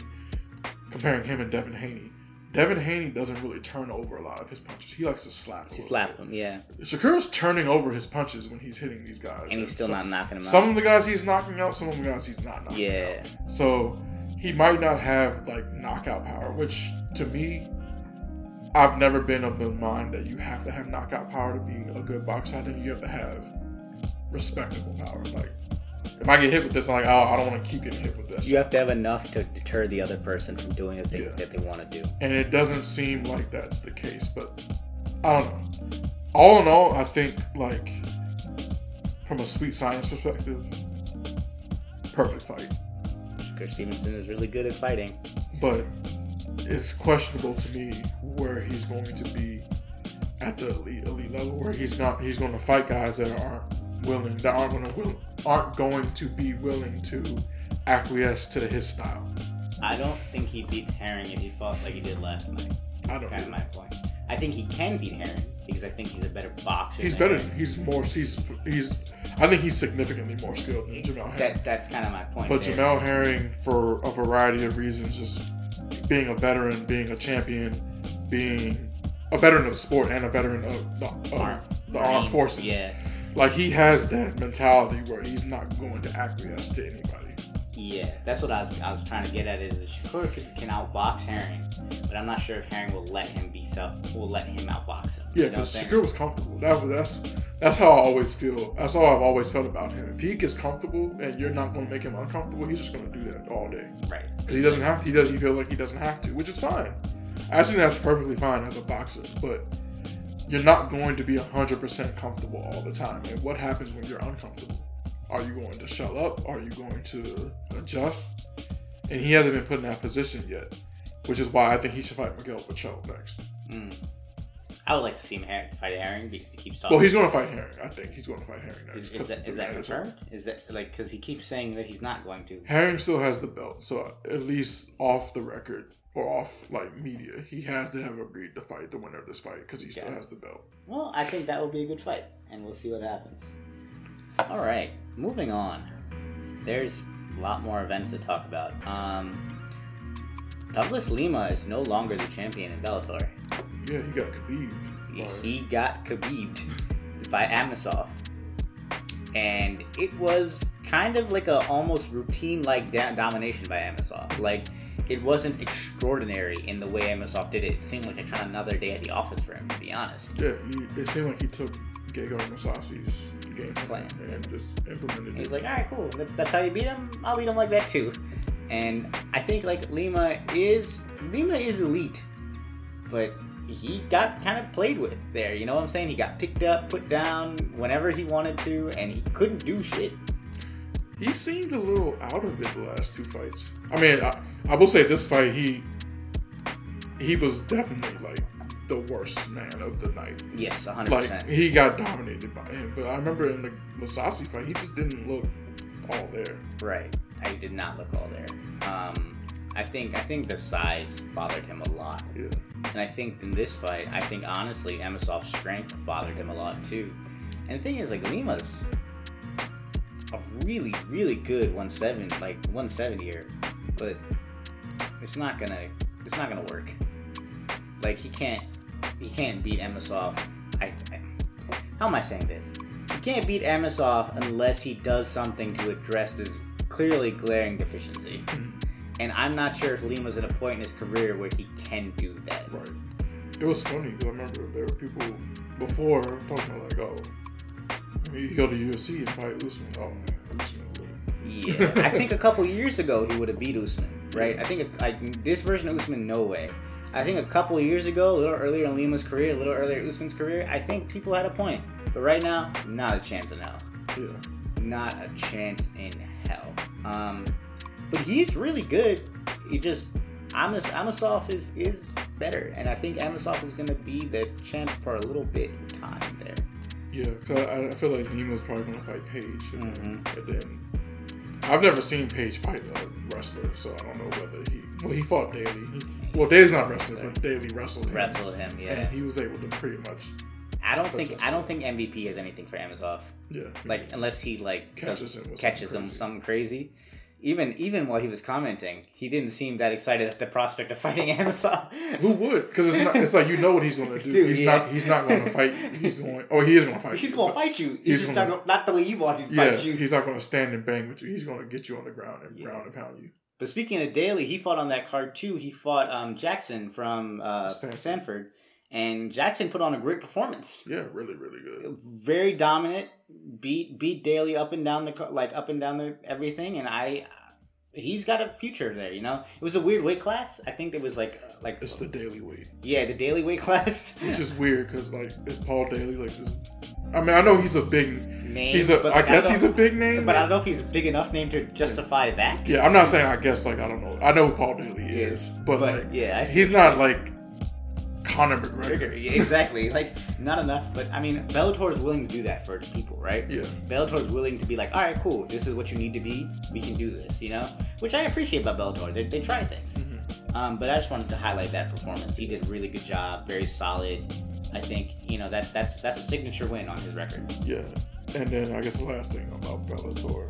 comparing him and Devin Haney. Devin Haney doesn't really turn over a lot of his punches. He likes to slap. He bit. him. Yeah. Shakur's turning over his punches when he's hitting these guys, And he's still some, not knocking them out. Some of the guys he's knocking out, some of the guys he's not knocking out. Yeah. So he might not have like knockout power, which to me, I've never been of the mind that you have to have knockout power to be a good boxer. I think you have to have respectable power. Like if I get hit with this, I'm like, oh, I don't want to keep getting hit with this. You have to have enough to deter the other person from doing the thing Yeah. that they want to do. And it doesn't seem like that's the case, but I don't know. All in all, I think like from a sweet science perspective, perfect fight. Chris Stevenson is really good at fighting. but it's questionable to me where he's going to be at the elite, elite level, where he's not he's going to fight guys that aren't willing that aren't going to aren't going to be willing to acquiesce to his style. I don't think he beats Herring if he fought like he did last night. I don't. Kind of my point. I think he can beat Herring because I think he's a better boxer. He's than better. Herring. He's more. He's he's. I think he's significantly more skilled than Jamel Herring. That that's kind of my point. But there. Jamel Herring, for a variety of reasons, just being a veteran, being a champion, being a veteran of the sport and a veteran of the, of the armed forces. Yeah. Like he has that mentality where he's not going to acquiesce to anybody. Yeah, that's what I was I was trying to get at is that Shakur can, outbox Herring, but I'm not sure if Herring will let him be self will let him outbox him. Yeah, You know because what Shakur was comfortable. That that's that's how I always feel. That's all I've always felt about him. If he gets comfortable and you're not going to make him uncomfortable, he's just going to do that all day. Right. Because he doesn't have to. He does. He feels like he doesn't have to, which is fine. I think that's perfectly fine as a boxer, but you're not going to be 100% comfortable all the time. And what happens when you're uncomfortable? Are you going to shut up? Are you going to adjust? And he hasn't been put in that position yet, which is why I think he should fight Miguel Pacho next. Mm. I would like to see him fight Herring because he keeps talking. Well, he's going to fight Herring. I think he's going to fight Herring next. is, is that is that confirmed? Is that like because he keeps saying that he's not going to? Herring still has the belt, so at least off the record or off like media, he has to have agreed to fight the winner of this fight because he still Yeah. has the belt. Well, I think that will be a good fight, and we'll see what happens. All right, moving on. There's a lot more events to talk about. Um, Douglas Lima is no longer the champion in Bellator. Yeah, he got Khabib. He- He got Khabibed by Amosov, and it was kind of like a almost routine like da- domination by Amosov. Like it wasn't extraordinary in the way Amosov did it. It seemed like a kind of another day at the office for him, to be honest. Yeah, he, it seemed like he took Gegard Mousasi's game Plan. plan and just implemented He's it. He's like, all right, cool. That's that's how you beat him. I'll beat him like that too. And I think like Lima is Lima is elite, but he got kind of played with there. You know what I'm saying? He got picked up, put down whenever he wanted to, and he couldn't do shit. He seemed a little out of it the last two fights. I mean, I, I will say this fight, he he was definitely like the worst man of the night. Yes, 100. Like he got dominated by him, but I remember in the Mousasi fight, he just didn't look all there. Right. I did not look all there. Um, I think I think the size bothered him a lot. Yeah, And I think in this fight, I think honestly, Amosov's strength bothered him a lot too. And the thing is, like Lima's a really, really good 170, like 170er, but it's not gonna, it's not gonna work. Like he can't, he can't beat Amosov. I, I how am I saying this? He can't beat Amosov unless he does something to address this clearly glaring deficiency. Mm-hmm. And I'm not sure if Lima's at a point in his career where he can do that. right. It was funny because I remember there were people before talking like, "Oh, you go to UFC and fight Usman." Oh man, Usman. Yeah, I think a couple years ago he would have beat Usman, right? I think I, this version of Usman, no way. I think a couple years ago, a little earlier in Lima's career, a little earlier in Usman's career, I think people had a point. But right now, not a chance in hell. Yeah, Not a chance in hell. Um, but he's really good. He just Amos Amosov is is better, and I think Amosov is gonna be the champ for a little bit of time there. Yeah. Cause I, I feel like Nemo's probably gonna fight Page, and, then, Mhm. and then I've never seen Page fight a wrestler, so I don't know whether he. Well, he fought Daley. He, well, Daley's not wrestling, but Daley wrestled him, Wrestled him, yeah. and he was able to pretty much, I don't think I don't think MVP has anything for Amosov. yeah, Like unless he like Catches does- him with catches him something crazy. Even even while he was commenting, he didn't seem that excited at the prospect of (laughs) fighting Amosov. Who would? Because it's. It's like you know what he's gonna do. Dude, he's yeah. not. He's not going to fight. He's going. Oh, he is going to fight. He's you. gonna fight you. He's, He's just gonna- not, not the way you want him to Yeah, fight you. he's not going to stand and bang with you. He's going to get you on the ground and Yeah. ground and pound you. But speaking of Daley, he fought on that card too. He fought um, Jackson from uh, Stanford. Stanford, and Jackson put on a great performance. Yeah, really, really good. Very dominant, beat beat Daley up and down the like up and down the everything, and I. He's got a future there, you know. It was a weird weight class. I think it was like, uh, like It's the daily weight, yeah, the daily weight class. (laughs) which is weird because like it's Paul Daley. Like this. I mean, I know he's a big. name. He's a. but, I guess don't- he's a big name. But I don't know if he's a big enough name to justify that. Yeah, I'm not saying I guess. Like I don't know. I know who Paul Daley Yeah, is, but, like yeah, I he's not like Conor McGregor. exactly. (laughs) Like not enough, but I mean, Bellator is willing to do that for its people, right? Yeah, Bellator is willing to be like, all right, cool, this is what you need to be. We can do this, you know, which I appreciate about Bellator. They, they try things. Mhm. Um, but I just wanted to highlight that performance. He did a really good job, very solid. I think you know that that's that's a signature win on his record. yeah. And then I guess the last thing about Bellator,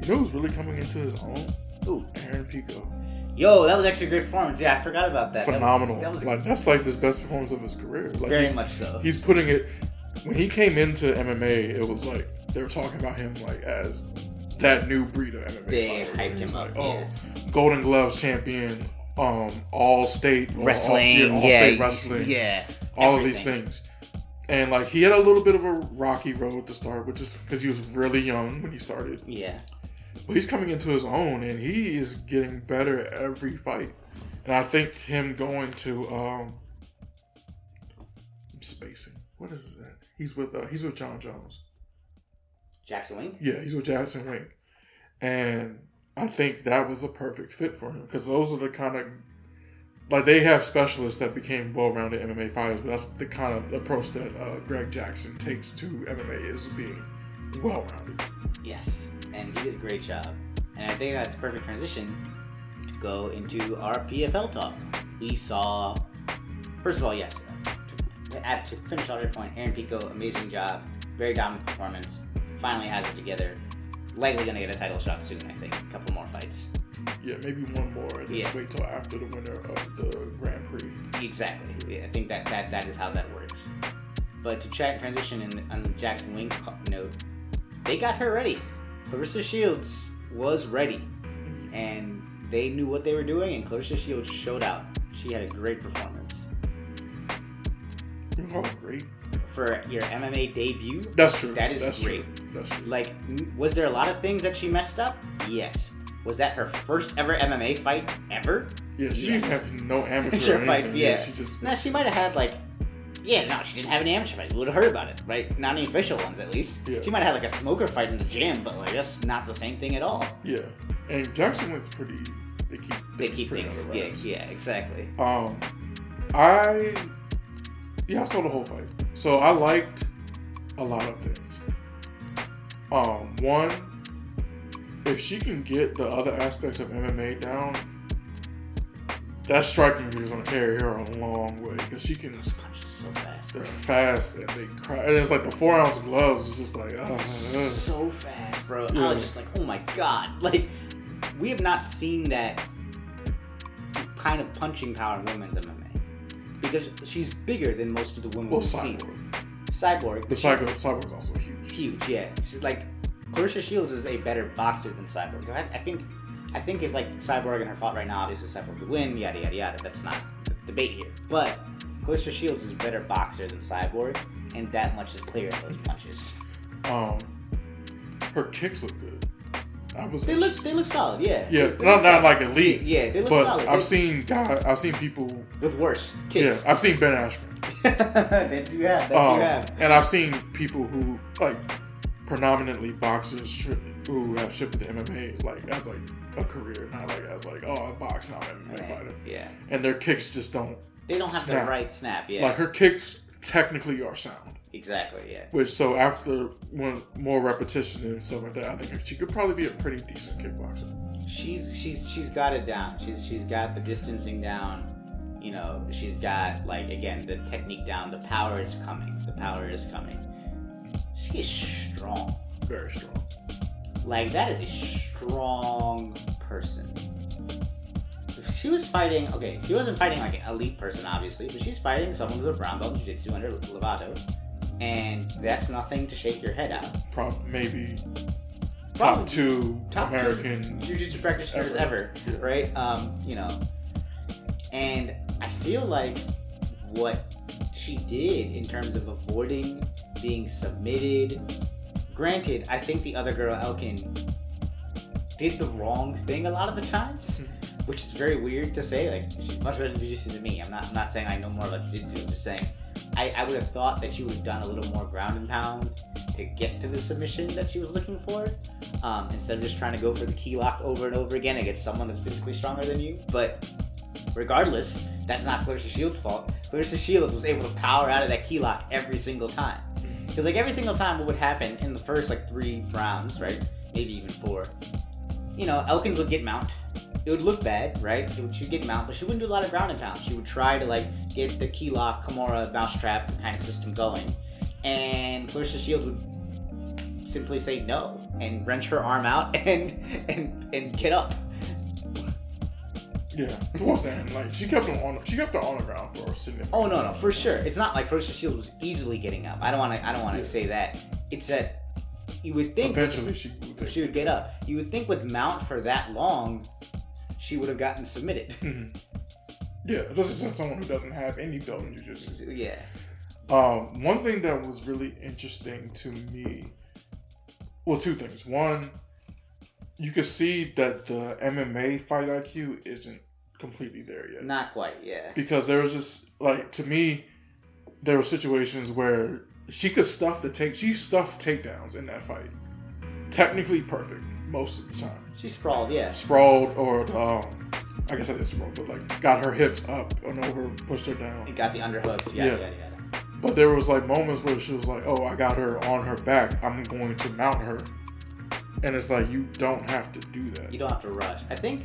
you know who's really coming into his own? Ooh, Aaron Pico. Yo, that was actually a great performance. Yeah, I forgot about that. That was- Phenomenal. That was, like that's like his best performance of his career. Like very he's, much so. he's putting it when he came into MMA, it was like they were talking about him like as that new breed of MMA. They fighter. hyped him He's up, oh, yeah. Golden Gloves champion, um, all state Wrestling, all, yeah, state wrestling, yeah, all of these things. And like he had a little bit of a rocky road to start, which is because he was really young when he started. Yeah, But he's coming into his own, and he is getting better every fight. And I think him going to um, spacing. What is that? He's with uh, he's with Jon Jones. Jackson Wink. Yeah, he's with Jackson Wink, and I think that was a perfect fit for him because those are the kind of like they have specialists that became well-rounded MMA fighters, but that's the kind of approach that uh, Greg Jackson takes to MMA is being well-rounded. Yes, and he did a great job. And I think that's a perfect transition to go into our PFL talk. We saw, first of all, yes, uh, to, add, to finish off your point, Aaron Pico, amazing job, very dominant performance, finally has it together. Likely gonna get a title shot soon, I think. A couple more fights. Yeah, maybe one more, and then Yeah. wait till after the winner of the Grand Prix. Exactly. Yeah, I think that, that that is how that works. But to tra- transition in, on the Jackson Wink note, they got her ready. Claressa Shields was ready, and they knew what they were doing, and Claressa Shields showed out. She had a great performance Oh, great! for your MMA debut. That's true. That is That's great. True. That's true. Like, was there a lot of things that she messed up? Yes. Was that her first ever MMA fight ever? Yeah, she Yes. didn't have no (laughs) amateur fights, yeah. she just Nah, she might have had like, yeah, no, she didn't have any amateur fights. We would have heard about it, right? Not any official ones, at least. Yeah. She might have had like a smoker fight in the gym, but like that's not the same thing at all. yeah. And Jackson Wink's pretty. They keep They keep things, yeah, yeah, exactly. Um, I yeah, I saw the whole fight. So I liked a lot of things. Um, one, if she can get the other aspects of MMA down, that striking is gonna carry her a long way because she can. Punches so fast, They're bro. fast and they cry. And it's like the four ounce gloves is just like, uh. So fast, bro. I Yeah. was just like, oh my god, (laughs) like we have not seen that kind of punching power in women's MMA because she's bigger than most of the women well, we've seen. cyborg. Cyborg, The but cyborg, cyborg's also huge. huge. Yeah, she's like Claressa Shields is a better boxer than Cyborg. I, I think, I think if like Cyborg and her fought right now, obviously Cyborg would win. Yada yada yada. That's not the debate here. But Claressa Shields is a better boxer than Cyborg, and that much is clear in those punches. Um, her kicks look good. I was They look, they look solid. Yeah. Yeah, They- they not not like elite, Yeah, they look but solid. I've They- seen guys, I've seen people. with worse kicks. Yeah. I've seen Ben Askren, (laughs) that you have. That um, you have. and I've seen people who like predominantly boxers sh- I've shifted to MMA like as like a career, not like as like oh I box now I'm an MMA Right. fighter, Yeah. and their kicks just don't They don't have Snap. the right snap. Yeah. like her kicks technically are sound. exactly. Yeah. Which so after one more repetition and stuff like that, I think she could probably be a pretty decent kickboxer. she's she's she's got it down. She's she's got the distancing down. You know, she's got like again the technique down. The power is coming. The power is coming. She is strong. Very strong. Like that is a strong person. She was fighting, okay, she wasn't fighting like an elite person, obviously, but she's fighting someone with a brown belt in jiu-jitsu under Lovato, and that's nothing to shake your head at. Prob maybe Probably top two top American. jiu-jitsu practitioners ever, Yeah. right? Um, you know, and I feel like what she did in terms of avoiding being submitted. Granted, I think the other girl, Elkin, did the wrong thing a lot of the times, which is very weird to say. Like she's much better in jiu-jitsu than me. I'm not. I'm not saying I know more about jiu-jitsu. I'm just saying I, I would have thought that she would have done a little more ground and pound to get to the submission that she was looking for, um, instead of just trying to go for the key lock over and over again against someone that's physically stronger than you. But regardless, that's not Claressa Shields' fault. Claressa Shields was able to power out of that key lock every single time. Because like every single time, what would happen in the first like three rounds, right? Maybe even four. You know, Elkin would get mount. It would look bad, right? Would, she'd get mount, but she wouldn't do a lot of ground and pound. She would try to like get the key lock, Kimura, mousetrap kind of system going, and Claressa Shields would simply say no and wrench her arm out (laughs) and and and get up. Yeah, towards the end, like she kept them on. She kept her on the ground for a significant. Oh no, no, for sure. It's not like Claressa Shields was easily getting up. I don't want to. I don't want to Yeah. say that. It's that you would think Eventually, she would she would get up. You would think with Mount for that long, she would have gotten submitted. (laughs) Mhm. Yeah, this is someone who doesn't have any belt in jiu-jitsu. yeah. Um, one thing that was really interesting to me, well, two things. One, you could see that the MMA fight IQ isn't completely there yet Not quite, yeah. because there was just like to me, there were situations where she could stuff the take. She stuffed takedowns in that fight, technically perfect most of the time. She sprawled, yeah. Sprawled or um, I guess I did sprawl, but like got her hips up and over, pushed her down. It got the underhooks, yeah, Yeah. yeah, yeah. But there was like moments where she was like, "Oh, I got her on her back. I'm going to mount her," and it's like you don't have to do that. You don't have to rush. I think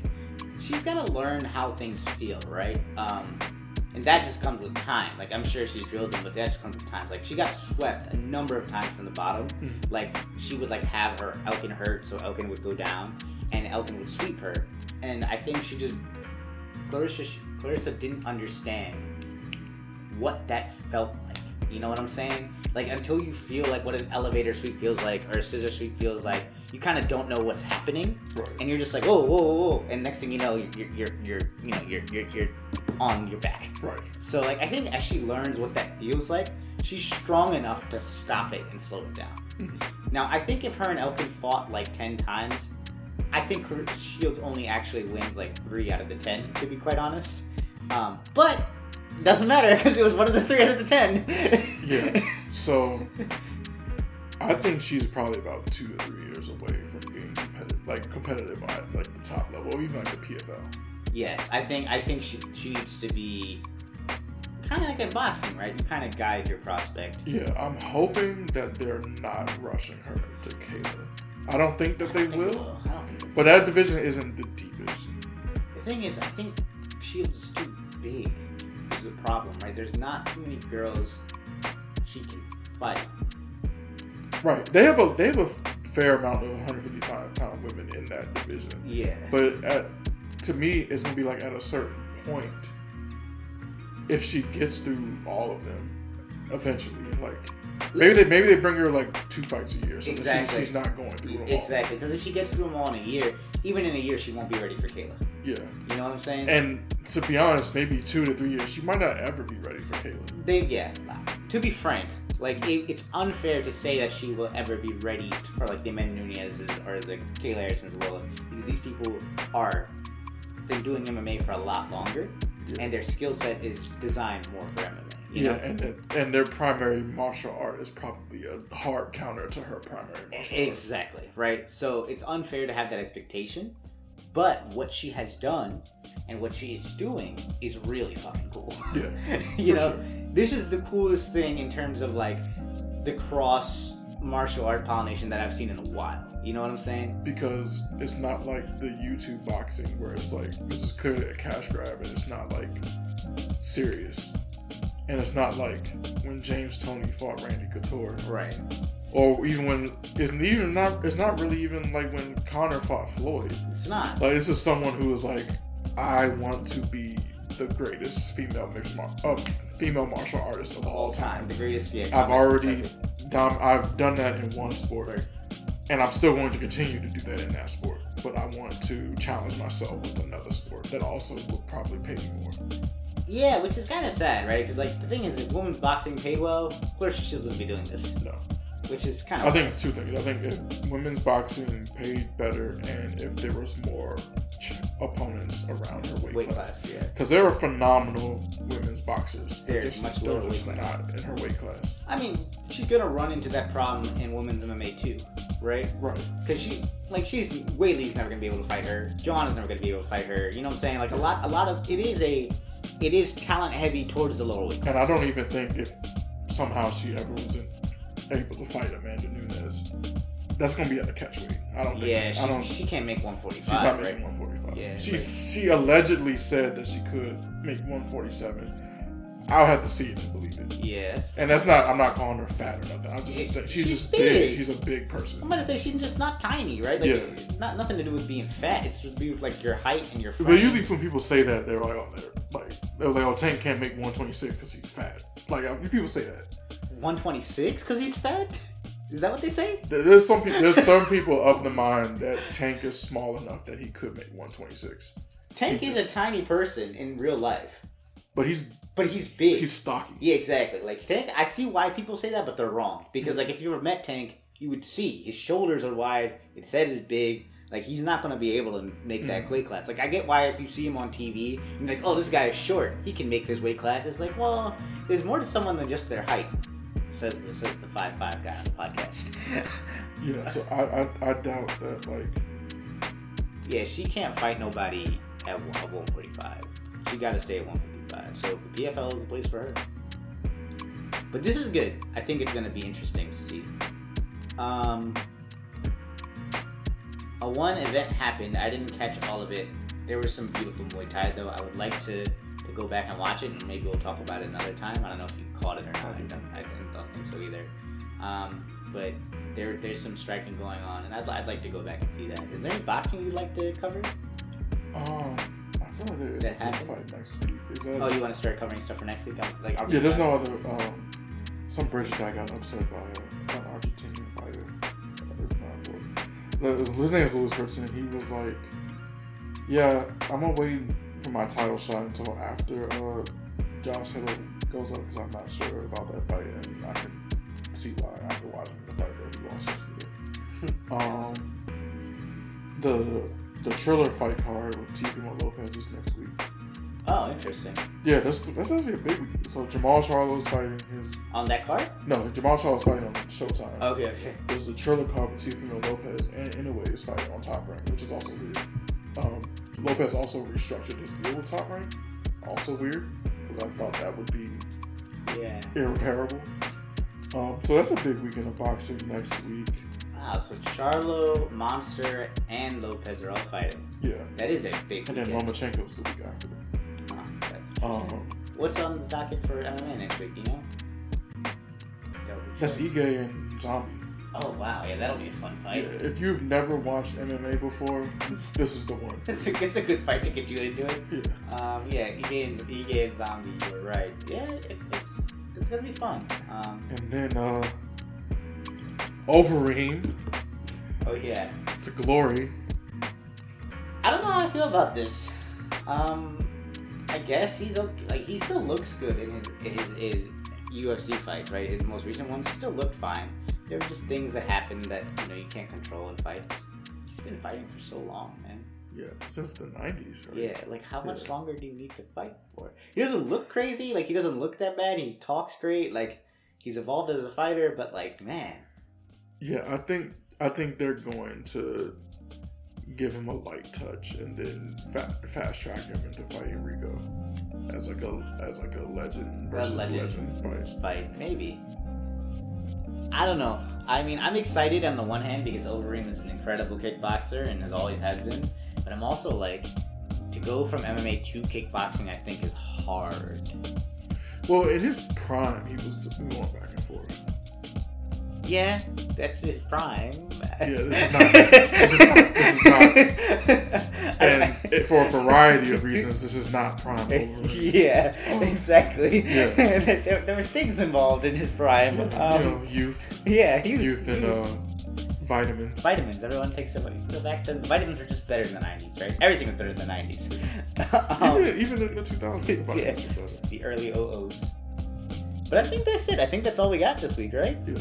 she's got to learn how things feel, right? Um, and that just comes with time. Like I'm sure she's drilled them, but that just comes with time. Like she got swept a number of times from the bottom. Mhm. Like she would like have her Elkin hurt, so Elkin would go down, and Elkin would sweep her. And I think she just Claressa Claressa didn't understand what that felt like. You know what I'm saying? Like until you feel like what an elevator sweep feels like or a scissor sweep feels like, you kind of don't know what's happening Right. and you're just like, whoa, whoa, whoa, whoa, and next thing you know, you're, you're, you're you know, you're, you're, you're on your back. Right. So like, I think as she learns what that feels like, she's strong enough to stop it and slow it down. Mhm. Now, I think if her and Elkin fought like ten times, I think Shields only actually wins like three out of the ten, to be quite honest. Um, but doesn't matter because it was one of the three out of the ten. Yeah. (laughs) So I think she's probably about two to three years away from being competitive, like competitive at like the top level, or even like the PFL. Yes, I think I think she she needs to be kind of like in boxing, right? You kind of guide your prospect. Yeah, I'm hoping that they're not rushing her to Kayla. I don't think that they think will, think but that division isn't the deepest. the thing is, I think Shields is too big. This is a problem, right? There's not too many girls she can fight. Right. They have a they have a fair amount of 155 pound women in that division. Yeah. But at, to me, it's gonna be like at a certain point, if she gets through all of them, eventually, like maybe they maybe they bring her like two fights a year, so that Exactly. she's, she's not going through them. Exactly, because if she gets through them all in a year, even in a year, she won't be ready for Kayla. Yeah, You know what I'm saying? and to be honest, maybe two to three years, she might not ever be ready for Kayla. they, yeah. To be frank, like it, it's unfair to say that she will ever be ready for like the Amanda Nunes's or the Kayla Harrison's world because these people are been doing MMA for a lot longer, Yeah. and their skill set is designed more for MMA. You Yeah, know? and and their primary martial art is probably a hard counter to her primary martial art. Exactly, right? So it's unfair to have that expectation, but what she has done and what she is doing is really fucking cool. Yeah, (laughs) you know, sure. This is the coolest thing in terms of like the cross martial art pollination that I've seen in a while. You know what I'm saying? because it's not like the YouTube boxing where it's like this is clearly a cash grab and it's not like serious. And it's not like when James Toney fought Randy Couture, Right. or even when it's even not. It's not really even like when Conor fought Floyd. It's not. Like this is someone who is like, I want to be the greatest female mixed mar- uh, female martial artist of all time. The greatest. Yeah. I've already done, I've done that in one sport, and I'm still going to continue to do that in that sport. But I want to challenge myself with another sport that also will probably pay me more. Yeah, which is kind of sad, right? Because like the thing is, if women's boxing paid well, of course she wouldn't be doing this, No, which is kind of. I think two things. I think if women's boxing paid better, and if there was more ch- opponents around her weight, weight class. Yeah. Because there are phenomenal women's boxers. They're just, much they're lower just class. not in her weight class. I mean, she's gonna run into that problem in women's MMA too, right? Right. Because she, like, she's Whaley's never gonna be able to fight her. Joanna's never gonna be able to fight her. You know what I'm saying? Like a lot, a lot of it is a, it is talent heavy towards the lower weight. And I don't even think if somehow she ever wasn't able to fight Amanda Nunes, that's gonna be at a catch weight. I don't think. Yeah, I don't. she, she can't make 145. she's 145, not right? making 145. Yeah, She's she allegedly said that she could make 147. I'll have to see it to believe it. Yes. And that's not. I'm not calling her fat or nothing. I'm just. Saying she's, she's just big. big. She's a big person. I'm gonna say she's just not tiny, right? Like, Yeah. not nothing to do with being fat. It's just do with like your height and your. But usually when people say that, they're like, oh, they're like, they're like, oh, Tank can't make 126 because he's fat. Like uh, people say that. 126 because he's fat. Is that what they say? There's some people. There's some people of the mind that Tank is small enough that he could make 126, Tank He is just- a tiny person in real life, but he's but he's big. he's stocky. Yeah, exactly. Like Tank, I see why people say that, but they're wrong. Because like if you ever met Tank, you would see his shoulders are wide, his head is big. Like he's not gonna be able to make that Mhm. weight class. Like I get why if you see him on TV, you're like, oh, this guy is short. He can make this weight class. It's like, well, there's more to someone than just their height. Says says the five five guy on the podcast. (laughs) Yeah, so I, I I doubt that like yeah, she can't fight nobody at at 145. She got to stay at 155. So the PFL is the place for her. But this is good. I think it's going to be interesting to see. Um, a one event happened. I didn't catch all of it. There was some beautiful Muay Thai though. I would like to, to go back and watch it, and maybe we'll talk about it another time. I don't know if you caught it or not. I don't, I don't- think so either. Um, but there, there's some striking going on, and I'd, I'd like to go back and see that. Is there any boxing you'd like to cover? um I feel like there is That a happened? fight next week. Is that Oh, you want to start covering stuff for next week? Like, yeah? There's no other um some British guy got upset by a, an Argentinian fighter. It's not important. Uh, His name is Lewis Louis and He was like, "Yeah, I'm gonna wait for my title shot until after uh, Josh Hill goes up because I'm not sure about that fight, and I can see why after watching the fight that he lost yesterday." (laughs) um, the the Triller fight card with Teofimo Lopez is next week. Oh, interesting. Yeah, that's that's actually a big week. So Jermall Charlo's fighting his On that card? no Jermall Charlo's fighting on Showtime. Okay, okay. There's a Triller card with Teofimo Lopez and Inoue is fighting on Top Rank, which is also weird. Um, Lopez also restructured his deal with Top Rank, also weird because I thought that would be Yeah. irreparable. Um, so that's a big weekend of boxing next week. Wow, so Charlo, Monster, and Lopez are all fighting. Yeah, That is a big and then. Lomachenko's the week after. That's. Um, What's on the docket for MMA next week? You know? That would be that's. Ige and Zombie. Oh wow, yeah, that'll be a fun Yeah, fight. if you've never watched MMA before, this is the one. (laughs) It's a, it's a good fight to get you into it. Yeah. Um, yeah, Ige and Zombie, you're right. Yeah, it's it's it's gonna be fun. Um, And then uh Overeem oh yeah, to glory. I don't know how I feel about this. Um, I guess he's okay. like he still looks good in his his, his UFC fights, right? His most recent ones he still looked fine. There were just things that happened that you know you can't control in fights. He's been fighting for so long, man. Yeah, since the nineties, right? Yeah, like how much Yeah. longer do you need to fight for? He doesn't look crazy. Like he doesn't look that bad. He talks great. Like he's evolved as a fighter, but like man, Yeah, I think I think they're going to give him a light touch and then fa- fast track him into fighting Rico as like a as like a legend a versus legend legend, fight. fight maybe. I don't know. I mean, I'm excited on the one hand because Overeem is an incredible kickboxer and has always has been, but I'm also like to go from MMA to kickboxing. I think is hard. Well, in his prime, he was going back and forth. Yeah, that's his prime. Yeah, this is not- this is not- this is not. (laughs) And it, for a variety of reasons, this is not prime (laughs) yeah, exactly. Yeah. (laughs) there, there were things involved in his prime. you Um, know, youth, yeah, was, youth, and uh, vitamins. vitamins. Everyone takes them. Go back to the vitamins were just better in the '90s, right? Everything was better in the '90s. Um, Even, even in the 2000s, Yeah. vitamins are better. the early OOs. But I think that's it. I think that's all we got this week, right? Yeah.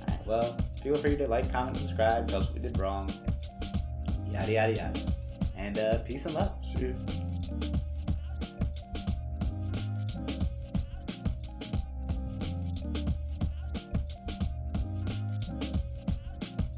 Alright, well, feel free to like, comment, subscribe, tell us what we did wrong. Yada, yada, yada. And uh, peace and love. See ya.